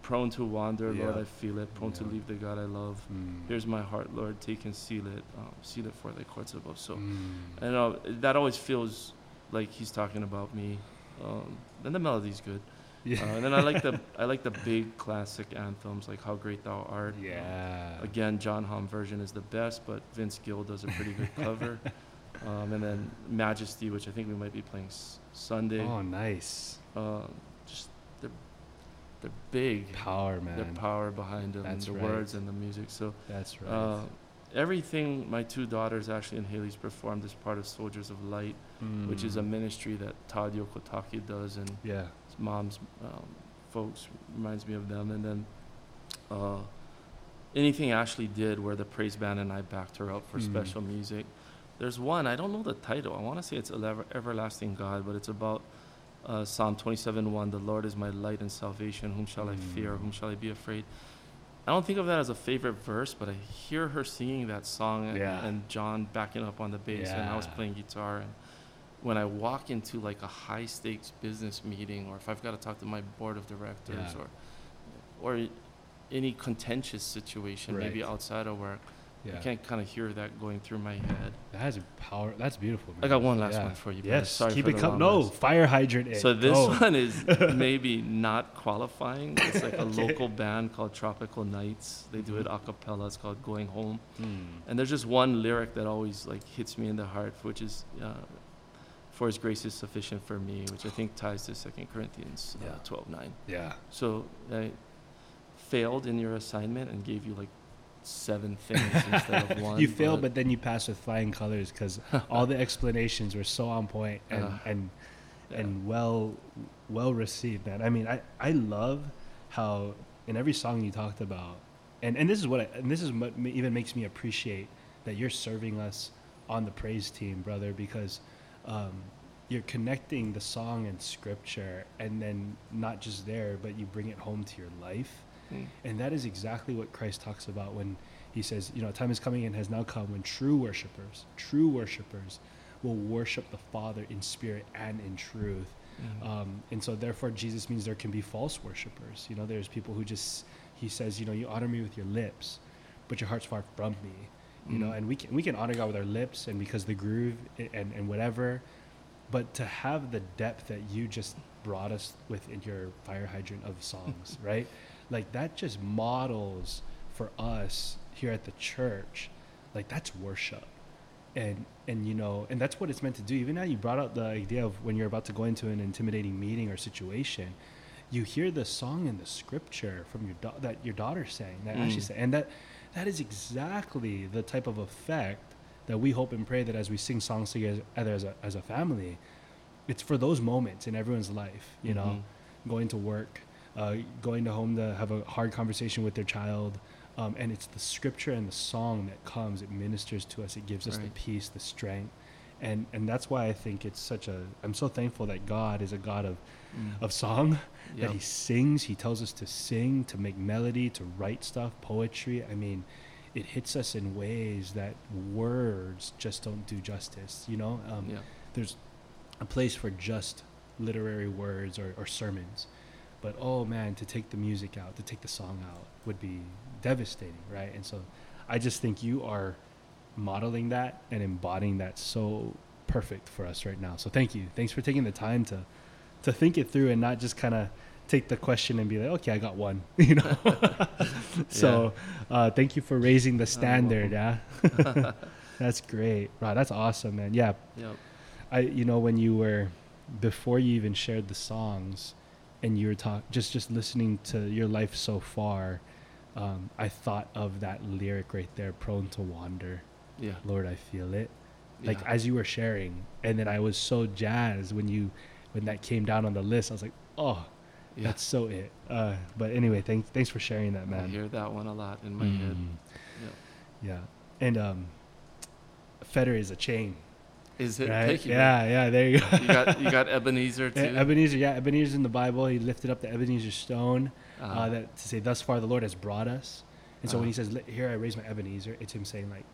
prone to wander, Lord, I feel it. Prone to leave the God I love. Mm. Here's my heart, Lord, take and seal it. Um, seal it for thy courts above. So, Mm. and uh, that always feels like he's talking about me. Um, and the melody's good. yeah. Uh, and then I like the I like the big classic anthems like How Great Thou Art. yeah. Again, John Hom version is the best, but Vince Gill does a pretty good cover. Um, and then Majesty, which I think we might be playing s- Sunday. Oh, nice. Um, they're big. Power, man. The power behind them, That's and the right. words and the music. So That's right. uh, everything my two daughters, Ashley and Haley's, performed is part of Soldiers of Light, which is a Mm. ministry that Todd Yokotake does, and Yeah. his mom's um, folks reminds me of them. And then uh, anything Ashley did where the praise band and I backed her up for Mm. special music. There's one I don't know the title. I want to say it's Elever- Everlasting God, but it's about uh, Psalm 27:1. The Lord is my light and salvation. Whom shall I fear? Mm. Whom shall I be afraid? I don't think of that as a favorite verse, but I hear her singing that song and, Yeah. and John backing up on the bass, and I was playing guitar. And when I walk into like a high stakes business meeting, or if I've got to talk to my board of directors, Yeah. or or any contentious situation, maybe outside of work, Yeah. I can't kind of hear that going through my head. That has a power. That's beautiful. Man. I got one last Yeah. one for you. Yes. Sorry keep it coming. No, fire hydrant. It. So this Go. one is maybe not qualifying. It's like a Okay. local band called Tropical Nights. They do it a cappella. It's called Going Home. Mm. And there's just one lyric that always like hits me in the heart, which is, uh, "For His grace is sufficient for me," which I think ties to Second Corinthians uh, Yeah. 12:9. Yeah. So I failed in your assignment and gave you like seven things instead of one. you failed, but then you passed with flying colors because all the explanations were so on point and Uh, and yeah. and well well received, man. I mean, I I love how in every song you talked about, and and this is what I, and this is what even makes me appreciate that you're serving us on the praise team, brother, because. Um, you're connecting the song and scripture, and then not just there, but you bring it home to your life. Mm. And that is exactly what Christ talks about when he says, you know, a time is coming and has now come when true worshipers, true worshipers will worship the Father in spirit and in truth. Mhm. Um, and so therefore Jesus means there can be false worshipers. You know, there's people who just he says, you know, you honor me with your lips, but your heart's far from me. You know, Mm. and we can we can honor God with our lips and because the groove and, and whatever. But to have the depth that you just brought us with in your fire hydrant of songs, right? Like that just models for us here at the church, like that's worship. And and you know, and that's what it's meant to do. Even now you brought out the idea of when you're about to go into an intimidating meeting or situation, you hear the song in the scripture from your da- that your daughter sang, that Ashley Mm. sang, and that that is exactly the type of effect that we hope and pray that as we sing songs together as a, as a family, it's for those moments in everyone's life, you know, Mhm. going to work, uh, going to home to have a hard conversation with their child. Um, and it's the scripture and the song that comes, it ministers to us, it gives us the peace, the strength. And, and that's why I think it's such a, I'm so thankful that God is a God of, Mm. of song, Yep. that He sings, He tells us to sing, to make melody, to write stuff, poetry. I mean, it hits us in ways that words just don't do justice, you know? Um, yeah. there's a place for just literary words or, or sermons. But oh man, to take the music out, to take the song out would be devastating, right? And so I just think you are modeling that and embodying that so perfect for us right now. So thank you. Thanks for taking the time to to think it through and not just kind of take the question and be like, okay, I got one, you know. so uh, thank you for raising the standard. Yeah, that's great. Wow, that's awesome, man. Yeah, Yep. I you know when you were before you even shared the songs and you were talk just just listening to your life so far um, I thought of that lyric right there prone to wander Yeah. Lord I feel it like yeah. as you were sharing and then I was so jazzed when you when that came down on the list I was like oh yeah. that's so it uh, but anyway thanks thanks for sharing that man. I hear that one a lot in my head. Mm. Yep. yeah and um fetter is a chain Is it? Right? You. yeah, yeah. There you go. You got you got Ebenezer too. Yeah, Ebenezer, yeah, Ebenezer's in the Bible. He lifted up the Ebenezer stone uh, Uh-huh. that to say, "Thus far the Lord has brought us." And so when Uh-huh. he says, "Here I raise my Ebenezer," it's him saying, "Like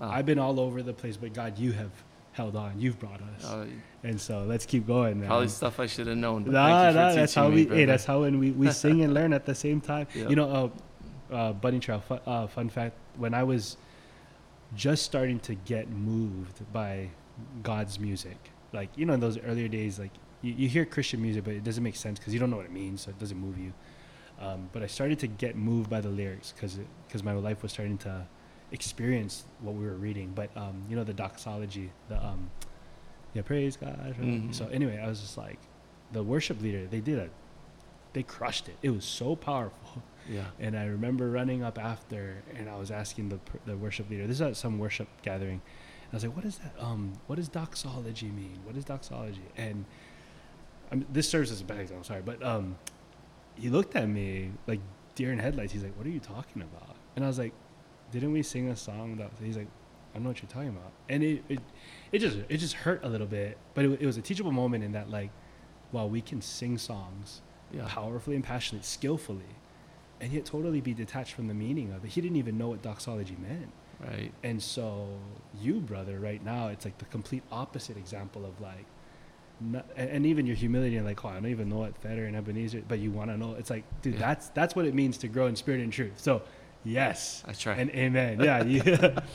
Uh, I've been all over the place, but God, you have held on. You've brought us." uh, and so let's keep going, man. probably stuff I should have known. But Nah, thank you for nah, that's how me, we. Hey, that's how when we, we sing and learn at the same time. Yep. You know, uh, uh, bunny trail. Fun, uh, fun fact: when I was just starting to get moved by God's music, like you know, in those earlier days, like you, you hear Christian music, but it doesn't make sense because you don't know what it means, so it doesn't move you. Um, but I started to get moved by the lyrics because because my life was starting to experience what we were reading. But um, you know, the doxology, the um, yeah, praise God. Mhm. So anyway, I was just like, the worship leader, they did a, they crushed it. It was so powerful. Yeah. And I remember running up after, and I was asking the the worship leader. This is at some worship gathering. And I was like, "What is that? Um, what does doxology mean? What is doxology?" And I mean, this serves as a bad example. Sorry, but um, he looked at me like deer in headlights. He's like, "What are you talking about?" And I was like, "Didn't we sing a song?" That he's like, "I don't know what you're talking about." And it it, it just it just hurt a little bit, but it, it was a teachable moment in that like, wow, we can sing songs Yeah. powerfully and passionately, skillfully, and yet totally be detached from the meaning of it. He didn't even know what doxology meant. Right. And so, you, brother, right now, it's like the complete opposite example of like, not, and, and even your humility and like, oh, I don't even know what fetter and Ebenezer, but you want to know. It's like, dude, Yeah. that's that's what it means to grow in spirit and truth. So, yes. I try. And amen. Yeah, you,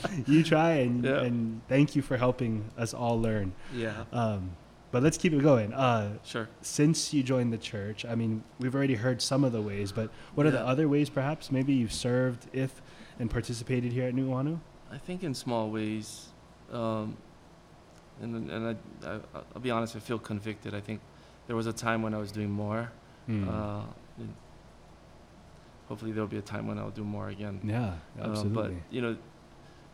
you try and, Yeah. and thank you for helping us all learn. yeah. Um, but let's keep it going. Uh, Sure. since you joined the church, I mean, we've already heard some of the ways, but what are the other ways, perhaps? Maybe you've served, if, and participated here at Nu'uanu? I think in small ways, um, and and I, I I'll be honest, I feel convicted. I think there was a time when I was doing more. Hmm. Uh, hopefully there'll be a time when I'll do more again. yeah, Um, absolutely. but you know,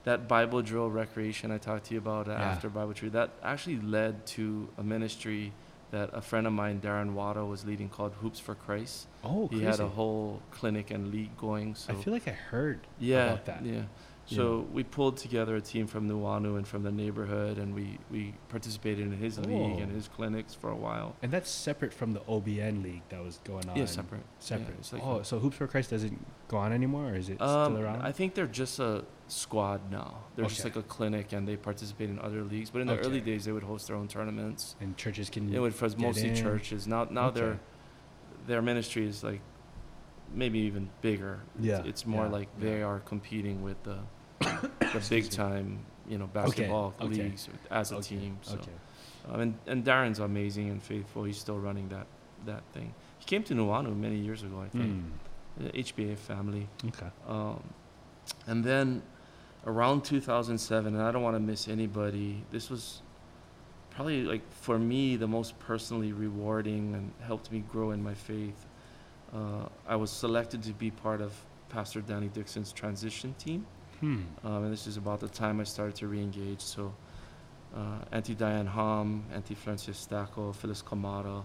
that Bible drill recreation I talked to you about uh, Yeah. after Bible tree, that actually led to a ministry that a friend of mine, Darren Wada, was leading called Hoops for Christ. oh, crazy. he had a whole clinic and league going. So I feel like I heard yeah, about that. yeah. Yeah. So we pulled together a team from Nu'uanu and from the neighborhood, and we, we participated in his league and Oh. his clinics for a while. And that's separate from the OBN league that was going on. Yeah, separate. Separate. Yeah, like oh, a- so Hoops for Christ doesn't go on anymore, or is it Um, still around? I think they're just a squad now. They're just like a clinic, and they participate in other leagues. But in the early days, they would host their own tournaments. and churches can. It would for mostly in. churches. Now, now Okay. their their ministry is like maybe even bigger. Yeah, it's, it's more yeah, like they yeah. are competing with the the big time, you know, basketball okay. leagues as a Okay, team. So. Okay. Um, and, and Darren's amazing and faithful. He's still running that, that thing. He came to Nu'uanu many years ago, I think. The HBA family. Okay. Um, and then around 2007, and I don't want to miss anybody, this was probably like for me the most personally rewarding and helped me grow in my faith. Uh, I was selected to be part of Pastor Danny Dixon's transition team. Hmm. Um, and this is about the time I started to re-engage. So, uh, Auntie Diane Hom, Auntie Florencia Stacco, Phyllis Kamada,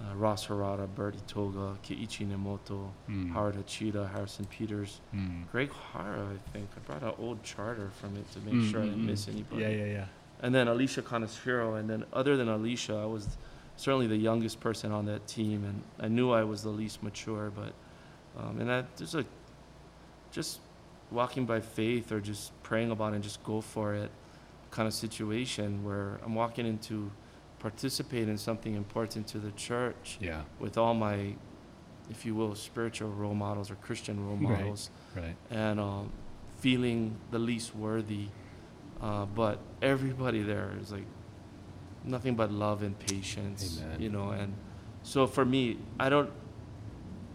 uh, Ross Harada, Bertie Toga, Keiichi Nemoto, Hmm. Howard Hachida, Harrison Peters, Hmm. Greg Hara, I think. I brought an old charter from it to make sure I didn't Mm, mm, miss mm. anybody. Yeah, yeah, yeah. And then Alicia Conespiro, and then other than Alicia, I was certainly the youngest person on that team, and I knew I was the least mature, but um, and that just like just walking by faith or just praying about it and just go for it kind of situation where I'm walking into participate in something important to the church Yeah. with all my, if you will, spiritual role models or Christian role models Right. and um, feeling the least worthy. Uh, but everybody there is like nothing but love and patience, Amen. you know. And so for me, I don't.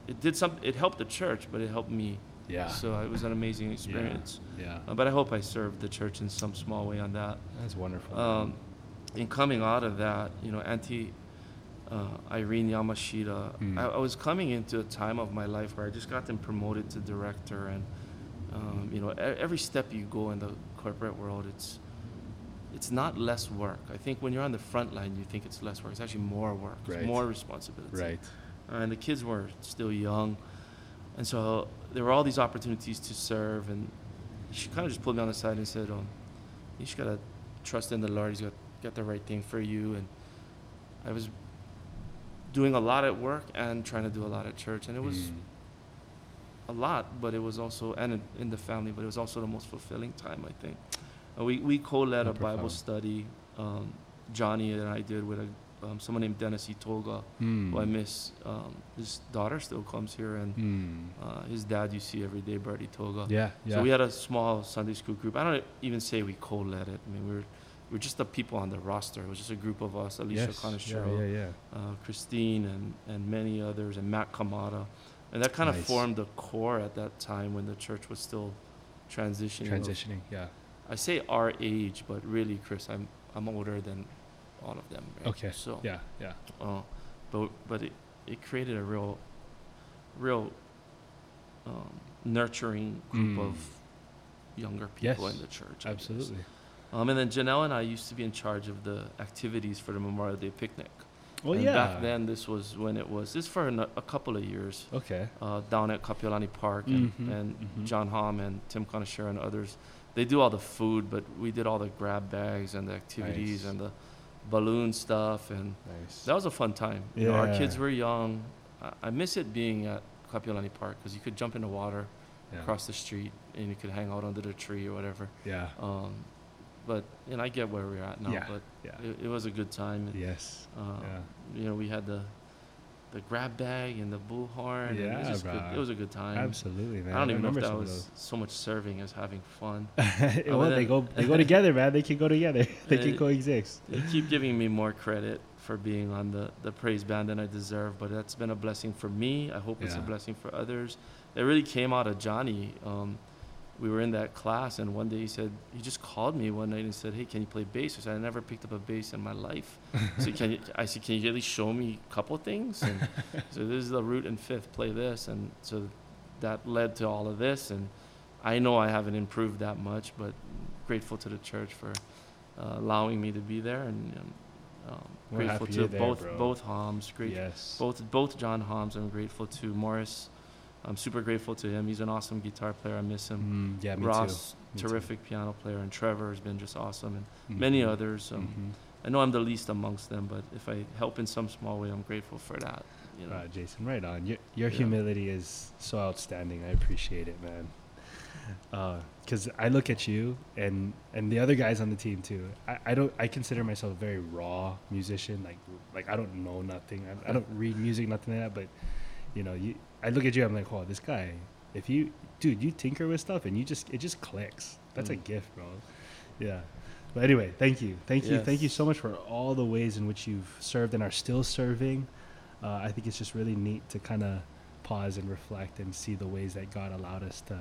It did some. It helped the church, but it helped me. Yeah. So it was an amazing experience. yeah. Uh, but I hope I served the church in some small way on that. That's wonderful. Um, in coming out of that, you know, Auntie uh, Irene Yamashita, Mm. I, I was coming into a time of my life where I just gotten promoted to director, and um, you know, every step you go in the corporate world, it's it's not less work. I think when you're on the front line, you think it's less work. It's actually more work, it's more responsibility. right. Uh, and the kids were still young, and so there were all these opportunities to serve. And she kind of just pulled me on the side and said, um, "You just gotta trust in the Lord. He's got got the right thing for you. And I was doing a lot at work and trying to do a lot at church, and it was Mm. a lot, but it was also and in, in the family, but it was also the most fulfilling time. I think. Uh, we we co-led a Bible study. Um, Johnny and I did with a um, someone named Dennis Itoga, Mm. who I miss. Um, his daughter still comes here, and Mm. uh, his dad you see every day, Bertie Toga. Yeah, yeah. So we had a small Sunday school group. I don't even say we co-led it. I mean, we were, we were just the people on the roster. It was just a group of us, Alicia yes. Conestero, Yeah, yeah, yeah. uh, Christine, and, and many others, and Matt Kamada. And that kind of formed the core at that time when the church was still transitioning. of- Transitioning, yeah. I say our age, but really, Chris, I'm, I'm older than all of them. Right? Okay. So, Yeah, yeah. uh, but but it, it created a real, real um, nurturing group Mm. of younger people Yes, in the church. I guess. Um, and then Janelle and I used to be in charge of the activities for the Memorial Day picnic. Well, and yeah. Back then, this was when it was. This for an, a couple of years Okay. uh, down at Kapiolani Park, and, Mhm, and mhm. John Hom and Tim Conachera and others. They do all the food, but we did all the grab bags and the activities Nice. and the balloon stuff, and Nice. that was a fun time. You know, our kids were young. I, I miss it being at Kapiolani Park because you could jump in the water yeah. across the street and you could hang out under the tree or whatever. Yeah. Um, but and I get where we're at now, Yeah, but yeah. it, it was a good time. Yes. uh, yeah. You know, we had the the grab bag and the bullhorn. and it, was Yeah, good. it was a good time. Absolutely, man. I don't even know if remember that was so much serving as having fun. well, they go they go together, man. They can go together. they can coexist. They keep giving me more credit for being on the, the praise band than I deserve, but that's been a blessing for me. I hope it's a blessing for others. It really came out of Johnny. Um, we were in that class, and one day he said, he just called me one night and said, Hey, can you play bass? I said, I never picked up a bass in my life. so can you, I said, Can you at least show me a couple things? And so this is the root and fifth, play this. And so that led to all of this. And I know I haven't improved that much, but grateful to the church for uh, allowing me to be there. And um, um, grateful to there, both bro. both Homs. Great, Yes. both both John Homs. I'm grateful to Morris. I'm super grateful to him. He's an awesome guitar player. I miss him. Mm, yeah, me Ross, Me too. terrific piano player, and Trevor has been just awesome, and too. many others. Um, Mhm. I know I'm the least amongst them, but if I help in some small way, I'm grateful for that. You know, Uh, Jason, right on. Your, your Yeah. humility is so outstanding. I appreciate it, man. Because I look at you and and the other guys on the team too. I, I don't. I consider myself a very raw musician. Like like I don't know nothing. I, I don't read music, nothing like that. But you know, you. I look at you. I'm like, oh, this guy. If you, dude, you tinker with stuff and you just it just clicks. That's a Mm. gift, bro. Yeah. But anyway, thank you, thank you, thank you so much for all the ways in which you've served and are still serving. Uh, I think it's just really neat to kind of pause and reflect and see the ways that God allowed us to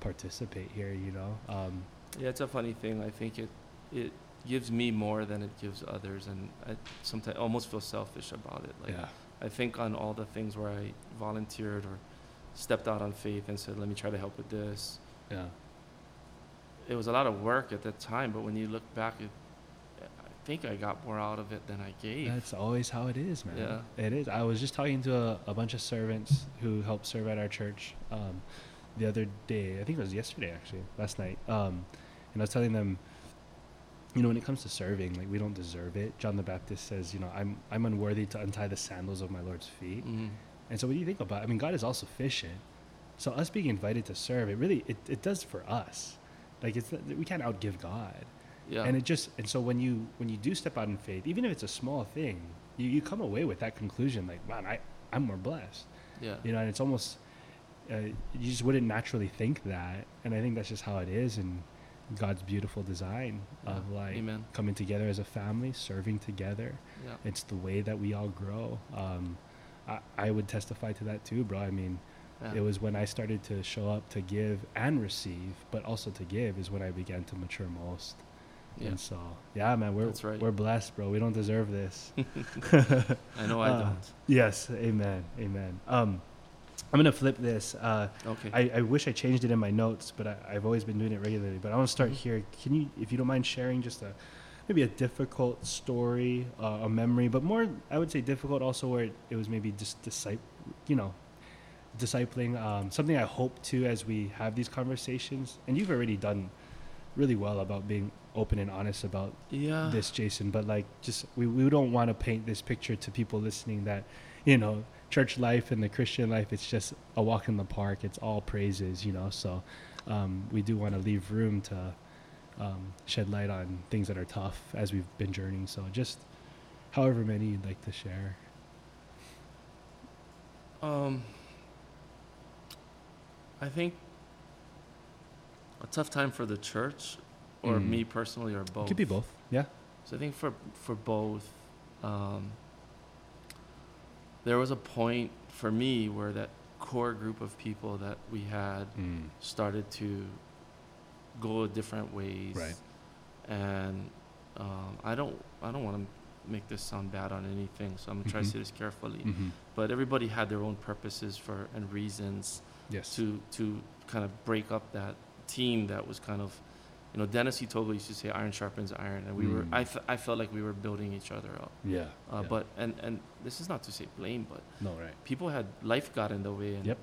participate here. You know, um, yeah, it's a funny thing. I think it it gives me more than it gives others, and I sometimes almost feel selfish about it. Like yeah, I think on all the things where I volunteered or stepped out on faith and said, "Let me try to help with this." yeah, It was a lot of work at that time, but when you look back, it, I think I got more out of it than I gave. that's always how it is, man. Yeah. it is. I was just talking to a, a bunch of servants who help serve at our church um, the other day. I think it was yesterday, actually, last night. Um, and I was telling them, you know, when it comes to serving, like we don't deserve it. John the Baptist says, you know, I'm I'm unworthy to untie the sandals of my Lord's feet. Mhm. And so what do you think about it, I mean, God is all sufficient. So us being invited to serve, it really, it, it does for us. Like it's, we can't outgive God. Yeah. And it just, and so when you, when you do step out in faith, even if it's a small thing, you, you come away with that conclusion, like, man, I, I'm more blessed. yeah. You know, and it's almost, uh, you just wouldn't naturally think that. And I think that's just how it is in God's beautiful design of Yeah. like Amen. coming together as a family, serving together Yeah. it's the way that we all grow. Um, I, I would testify to that too, bro. I mean, yeah. it was when I started to show up to give and receive, but also to give is when I began to mature most. Yeah. And so, yeah, man, we're That's right. we're blessed, bro. We don't deserve this. I know I Uh, don't. yes, amen, amen. Um, I'm gonna flip this. Uh, Okay. I, I wish I changed it in my notes, but I, I've always been doing it regularly. But I want to start Mhm. here. Can you, if you don't mind, sharing just a maybe a difficult story, uh, a memory, but more I would say difficult also where it, it was maybe just disciple, you know, discipling. Um, something I hope to as we have these conversations, and you've already done really well about being open and honest about Yeah. this, Jason. But like, just we, we don't want to paint this picture to people listening that, you know, church life and the Christian life, it's just a walk in the park. It's all praises, you know. So um, we do want to leave room to um, shed light on things that are tough as we've been journeying. So just however many you'd like to share. Um, I think a tough time for the church, or Mm. me personally, or both. It could be both. Yeah. So I think for for both, um, there was a point for me where that core group of people that we had Mm. started to go different ways. Right. And um, I don't I don't want to make this sound bad on anything, so I'm gonna try Mhm. to say this carefully. Mm-hmm. But everybody had their own purposes for and reasons Yes. to to kind of break up that team that was kind of, you know, Dennis Itoga used to say iron sharpens iron, and we were Mm. I, f- I felt like we were building each other up. yeah. Uh, yeah. But and and this is not to say blame, but no, right. people had life got in the way, and Yep.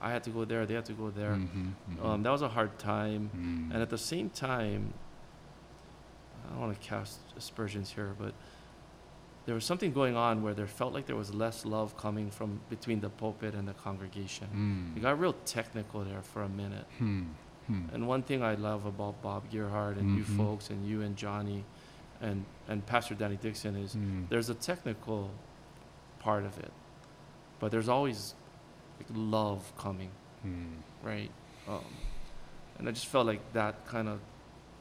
I had to go there, they had to go there. Mm-hmm. Um, that was a hard time, mm. and at the same time, I don't want to cast aspersions here, but there was something going on where there felt like there was less love coming from between the pulpit and the congregation. Mm. It got real technical there for a minute. Hmm. Hmm. And one thing I love about Bob Gearhart and you Mhm. folks and you and Johnny and, and Pastor Danny Dixon is Mm. there's a technical part of it, but there's always like love coming, Hmm. right? Um, and I just felt like that kind of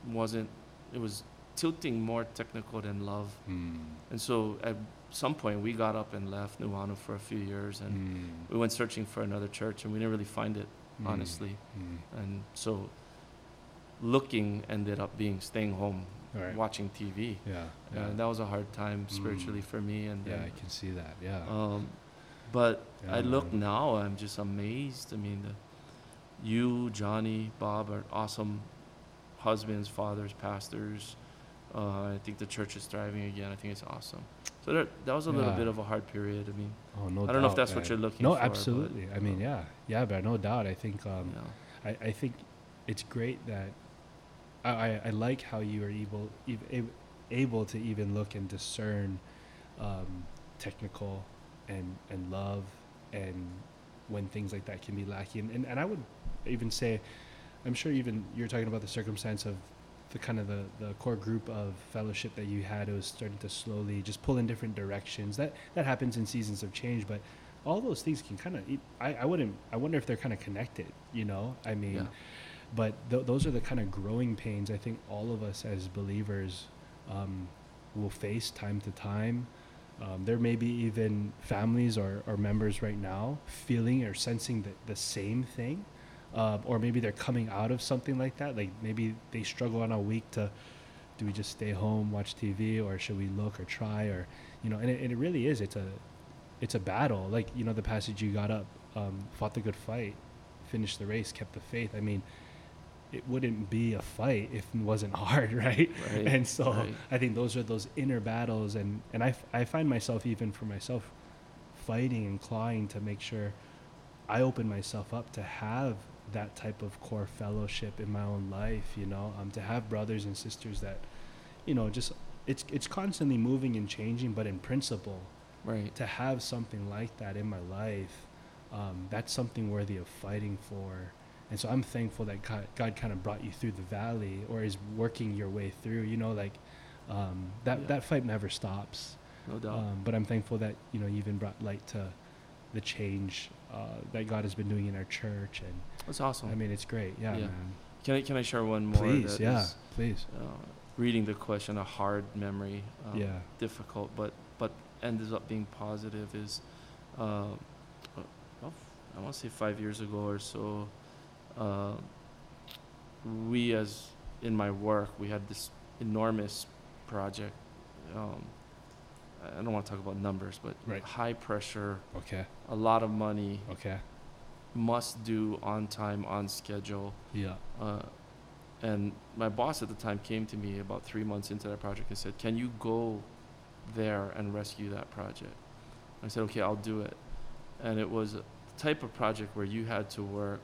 wasn't, it was tilting more technical than love. Hmm. And so at some point we got up and left Nu'uanu for a few years and Hmm. we went searching for another church and we didn't really find it, Hmm. Honestly. Hmm. And so looking ended up being staying home, right. watching TV. Yeah. Yeah. And that was a hard time spiritually Mm. for me. And yeah, then, I can see that. Yeah. um, but Yeah, I look now, I'm just amazed. I mean, the, you, Johnny, Bob are awesome husbands, fathers, pastors. Uh, I think the church is thriving again. I think it's awesome. So there, that was a little bit of a hard period. I mean, oh no. I don't know if doubt, that's what you're looking No, for. No, absolutely. I mean, yeah, yeah, but no doubt. I think um, yeah. I, I think it's great that I, I, I like how you are able able to even look and discern um, technical and and love and when things like that can be lacking and, and I would even say I'm sure even you're talking about the circumstance of the kind of the, the core group of fellowship that you had it was starting to slowly just pull in different directions. That that happens in seasons of change but all those things can kind of I, I wouldn't i wonder if they're kind of connected you know? I mean Yeah. but th- those are the kind of growing pains i think all of us as believers um, will face time to time. Um, there may be even families or, or members right now feeling or sensing the, the same thing uh, or maybe they're coming out of something like that like maybe they struggle on a week to do we just stay home watch tv or should we look or try or you know and it, and it really is it's a it's a battle. Like you know the passage you got up um, fought the good fight finished the race kept the faith. I mean it wouldn't be a fight if it wasn't hard right? Right, and so right. i think those are those inner battles and and I, f- I find myself even for myself fighting and clawing to make sure i open myself up to have that type of core fellowship in my own life you know um, to have brothers and sisters that you know just it's it's constantly moving and changing but in principle Right. to have something like that in my life, um, that's something worthy of fighting for. And so I'm thankful that God, God kind of brought you through the valley or is working your way through. You know, like um, that Yeah. that fight never stops. No doubt. Um, but I'm thankful that you know you even brought light to the change uh, that God has been doing in our church. And That's awesome. I mean, it's great. Yeah, Yeah. man. can I can I share one more? Please, yeah, is, please. uh, reading the question, a hard memory. Um, yeah. Difficult, but but ends up being positive. Is uh, uh, well, I want to say five years ago or so. Uh, we, as in my work, we had this enormous project. Um, I don't want to talk about numbers, but Right. high pressure, Okay. a lot of money, Okay. must do on time, on schedule. Yeah. Uh, and my boss at the time came to me about three months into that project and said, Can you go there and rescue that project? I said, Okay, I'll do it. And it was a type of project where you had to work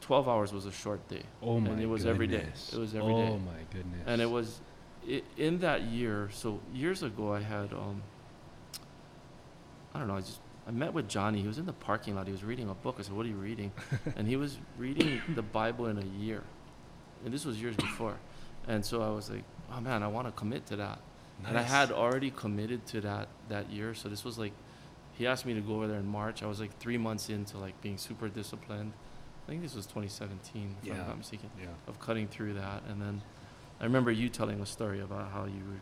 12 hours was a short day. Oh my and it was every day. It was every oh day. my goodness. And it was in that year. So years ago, I had um, I don't know. I just I met with Johnny. He was in the parking lot. He was reading a book. I said, "What are you reading?" and he was reading the Bible in a year, and this was years before. And so I was like, "Oh man, I want to commit to that." And I had already committed to that that year. So this was like, he asked me to go over there in March. I was like three months into like being super disciplined. I think this was 2017, if Yeah. I'm not mistaken Yeah. of cutting through that. And then I remember you telling a story about how you were,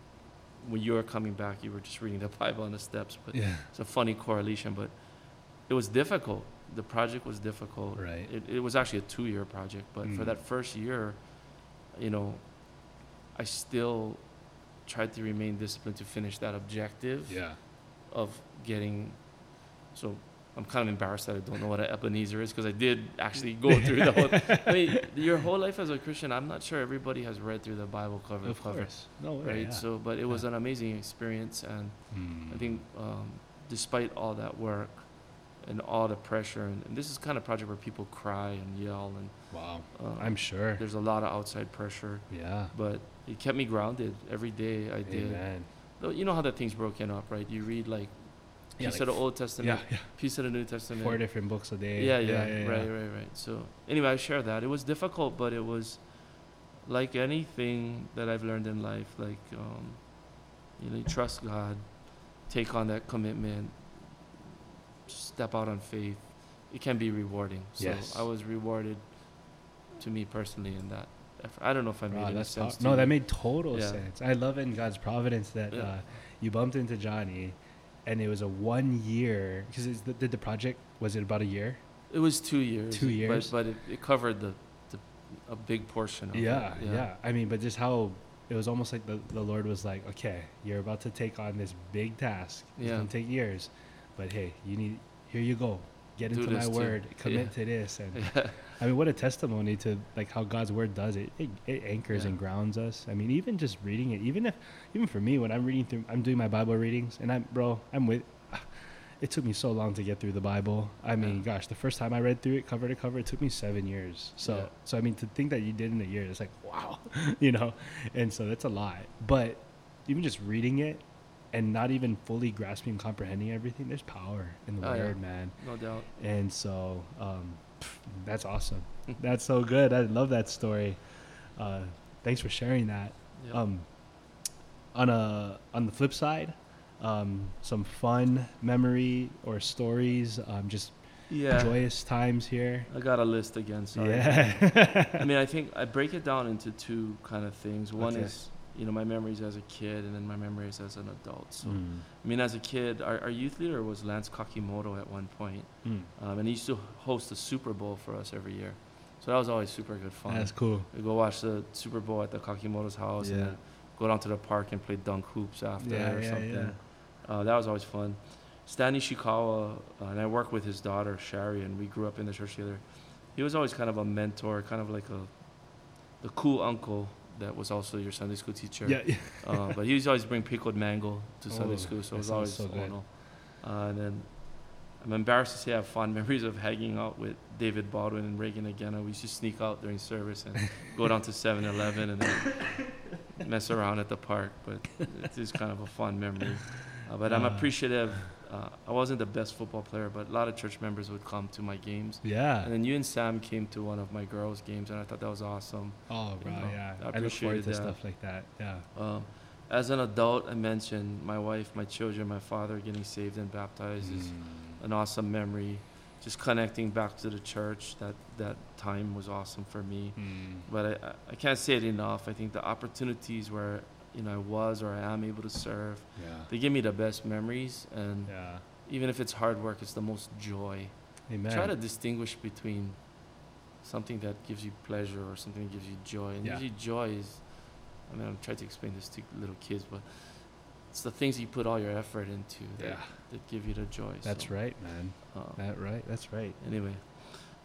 when you were coming back, you were just reading the Bible on the steps. But Yeah. it's a funny correlation. But it was difficult. The project was difficult. Right. It, it was actually a two year project. But for Mm. that first year, you know, I still tried to remain disciplined to finish that objective Yeah. of getting. So I'm kind of embarrassed that I don't know what an Ebenezer is because I did actually go through the whole. I mean, your whole life as a Christian, I'm not sure everybody has read through the Bible cover Of to cover, course. No way. right? yeah. So, but it was Yeah. an amazing experience, and Mm. I think um, despite all that work and all the pressure, and, and this is kind of project where people cry and yell, and Wow. um, I'm sure. there's a lot of outside pressure, Yeah. but it kept me grounded every day. I did. Amen. You know how that thing's broken up, right? You read like Yeah, piece like of the Old Testament, Yeah. piece of the New Testament. Four different books a day. yeah, yeah, right, right, right. So anyway, I share that. It was difficult, but it was like anything that I've learned in life. Like, um, you know, you trust God, take on that commitment, step out on faith. It can be rewarding. So Yes. I was rewarded, to me personally, in that. effort. I don't know if I made Wow, any sense. to no, you. that made total Yeah. sense. I love in God's providence that Yeah. uh, you bumped into Johnny, and it was a one year because the, did the project was it about a year? It was two years. Two years? but, but it, it covered the, the a big portion of Yeah, it. yeah, yeah. I mean, but just how it was almost like the, the Lord was like, okay, you're about to take on this big task. It's Yeah. gonna take years, but hey, you need here you go. Get Do into my this too. word. Commit Yeah. to this, and Yeah. I mean, what a testimony to like how God's word does it. It, it anchors Yeah. and grounds us. I mean, even just reading it, even if, even for me, when I'm reading through, I'm doing my Bible readings, and I'm, bro, I'm with. It took me so long to get through the Bible. I mean, Yeah. gosh, the first time I read through it cover to cover, it took me seven years. So, Yeah. so I mean, to think that you did in a year, it's like wow, you know, and so that's a lot. But even just reading it and not even fully grasping and comprehending everything, there's power in the Oh, word, man. No doubt. And so um, that's awesome. that's so good. I love that story. Uh, thanks for sharing that. Yep. Um, on a on the flip side, um, some fun memory or stories, um, just yeah. joyous times here. I got a list again. Sorry. Yeah. I mean, I think I break it down into two kind of things. One Okay. is, you know, my memories as a kid, and then my memories as an adult. So, Mm, I mean, as a kid, our, our youth leader was Lance Kakimoto at one point, mm. um, and he used to host the Super Bowl for us every year. So that was always super good fun. That's cool. We go watch the Super Bowl at the Kakimoto's house, and Yeah. then go down to the park and play dunk hoops after Yeah, or yeah, something. yeah. Uh, that was always fun. Stanley Shikawa, uh, and I work with his daughter Shari, and we grew up in the church together. He was always kind of a mentor, kind of like a the cool uncle that was also your Sunday school teacher. Yeah. Uh, but he used to always bring pickled mango to Sunday Oh, school, so it was always so good. Uh, and then I'm embarrassed to say I have fond memories of hanging out with David Baldwin and Reagan again. We used to sneak out during service and go down to 7-Eleven and then mess around at the park. But it is kind of a fun memory. Uh, but I'm Uh. appreciative. Uh, I wasn't the best football player, but a lot of church members would come to my games. Yeah. And then you and Sam came to one of my girls' games, and I thought that was awesome. Oh, bro, you know, yeah. I I, look forward to that. stuff like that. Yeah. Um, as an adult, I mentioned my wife, my children, my father getting saved and baptized is Mm. an awesome memory. Just connecting back to the church, that, that time was awesome for me. Mm. But I, I- I can't say it enough. I think the opportunities where you know I was or I am able to serve, Yeah. they give me the best memories. And Yeah. even if it's hard work, it's the most joy. Amen. Try to distinguish between something that gives you pleasure or something that gives you joy. And Yeah. usually joy is, I mean, I'm trying to explain this to little kids, but it's the things you put all your effort into that, Yeah. that give you the joy. That's so, right, man. um, That right. That's right. anyway,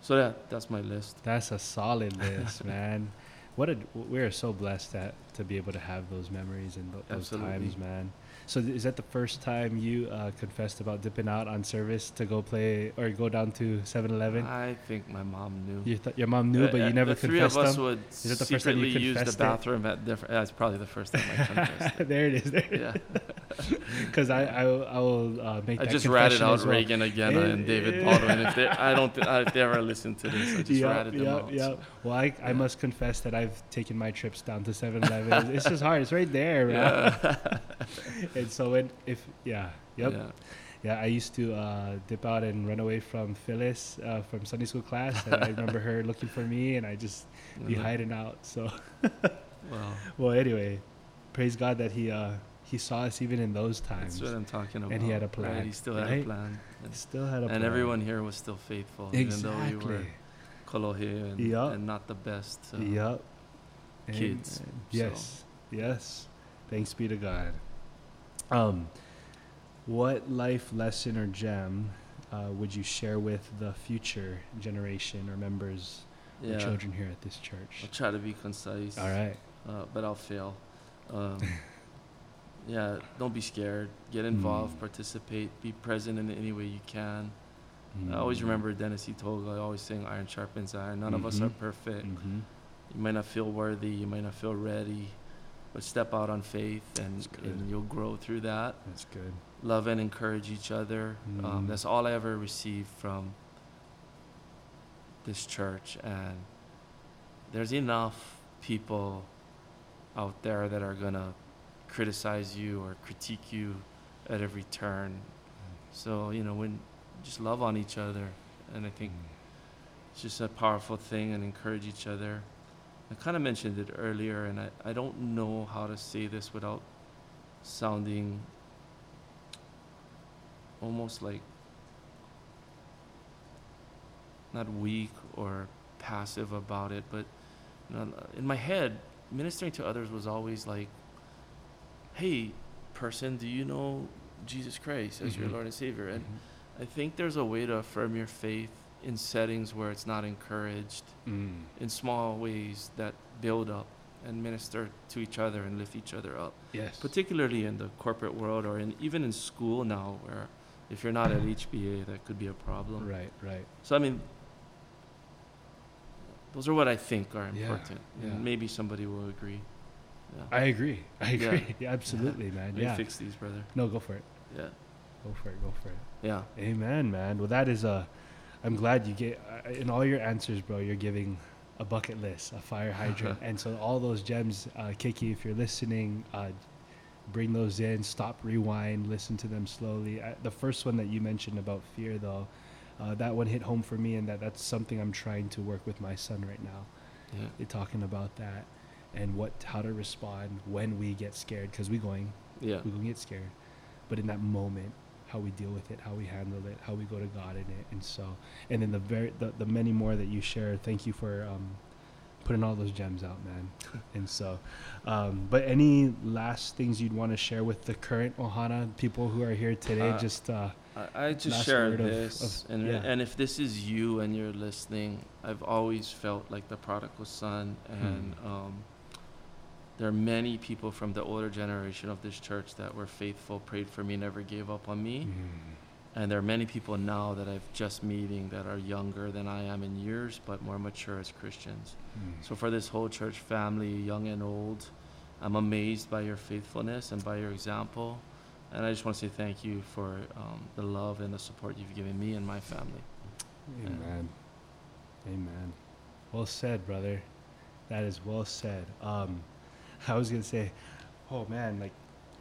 so yeah, that's my list. That's a solid list, man. What a we are so blessed that to be able to have those memories and those Absolutely. times, man. So th- is that the first time you uh, confessed about dipping out on service to go play or go down to 7-Eleven? I think my mom knew. You th- your mom knew, Uh, but uh, you never the three of confessed us them. would it the first time you secretly use the confessed it? bathroom at different. That's probably the first time I confessed. there it is. There. yeah, Because I, I I will uh, make I that just ratted out well. Reagan again Eh, and David eh. Baldwin. If they, I don't, th- if they ever listen to this, I just Yep, ratted them out. yep. so. Well, I, I must confess that I've taken my trips down to 7-Eleven. It's- it's just hard. It's right there. Yeah. And so when if yeah, yep, yeah. Yeah. I used to uh, dip out and run away from Phyllis uh, from Sunday school class, and I remember her looking for me, and I just be Mhm. hiding out. So Well, well, anyway, praise God that he uh, he saw us even in those times. that's what I'm talking about. And he had a Right? plan, He still had right? a plan. And, Still had a and plan. everyone here was still faithful, even though we were exactly. Kolohe and, Yup. and not the best. Uh, Yep. kids, Amen. so. Yes. Yes. Thanks be to God. Um, what life lesson or gem uh, would you share with the future generation or members or children here at this church? I'll try to be concise. All right. uh, but I'll fail. Um, yeah, don't be scared. Get involved, Mm. participate, be present in any way you can. I always Mm. remember Dennis E. Toga always saying, "Iron sharpens iron." None of us are Mhm. perfect. Mhm. You might not feel worthy. You might not feel ready, but step out on faith, and, and you'll grow through that. That's good. Love and encourage each other. Um, Mm. that's all I ever received from this church, and there's enough people out there that are gonna criticize you or critique you at every turn. Mm-hmm. So you know, when just love on each other, and I think mm-hmm. it's just a powerful thing, and encourage each other. I kind of mentioned it earlier, and I, I don't know how to say this without sounding almost like not weak or passive about it, but you know, in my head, ministering to others was always like, "Hey, person, do you know Jesus Christ as your Mhm. Lord and Savior?" And Mhm. I think there's a way to affirm your faith in settings where it's not encouraged, Mm. in small ways that build up and minister to each other and lift each other up Yes. particularly in the corporate world or in even in school now where if you're not at HBA that could be a problem. Right. Right. So I mean those are what I think are Yeah, important. yeah. And maybe somebody will agree. Yeah. I agree. I agree. Yeah, absolutely, man. Let Yeah. fix these, brother. No, go for it. Yeah. Go for it. Go for it. Yeah. Amen, man. Well, that is a. I'm glad you get uh, in all your answers, bro. You're giving a bucket list, a fire hydrant, and so all those gems, uh, Kiki. If you're listening, uh, bring those in. Stop, rewind, listen to them slowly. Uh, the first one that you mentioned about fear, though, uh, that one hit home for me, and that that's something I'm trying to work with my son right now. Yeah. You're talking about that, and what how to respond when we get scared, because we going Yeah. we gonna get scared but in that moment how we deal with it how we handle it how we go to god in it and so and then the very the, the many more that you share thank you for um putting all those gems out man and so um but any last things you'd want to share with the current ohana people who are here today Uh, just uh I, I just share word of- of- and yeah. and if this is you and you're listening, I've always felt like the prodigal son, and Hmm. um, there are many people from the older generation of this church that were faithful, prayed for me, never gave up on me, mm, and there are many people now that I've just meeting that are younger than I am in years, but more mature as Christians. mm. So for this whole church family, young and old, I'm amazed by your faithfulness and by your example. And I just want to say thank you for um, the love and the support you've given me and my family. Amen. Amen. Well said, brother. That is well said. Um, I was gonna say, oh man, like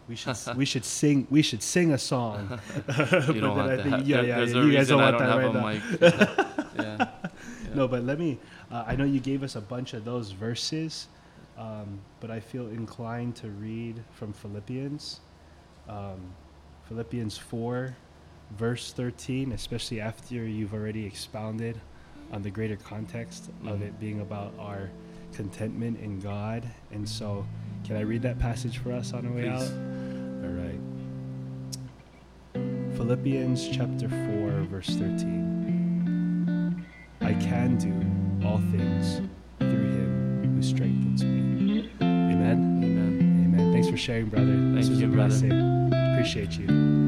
we should we should sing we should sing a song. But You don't then want I that. think- yeah, There- yeah, yeah, you guys don't want don't that have right now. mic. yeah. yeah. No, but let me. Uh, I know you gave us a bunch of those verses, um, but I feel inclined to read from Philippians, um, Philippians four, verse thirteen, especially after you've already expounded on the greater context of Mhm. it being about our contentment in God. And so, can I read that passage for us on our way out? All right. Philippians chapter 4, verse 13. I can do all things through him who strengthens me. Amen. Amen. Amen. Thanks for sharing, brother. Thank this was a blessing. Appreciate you.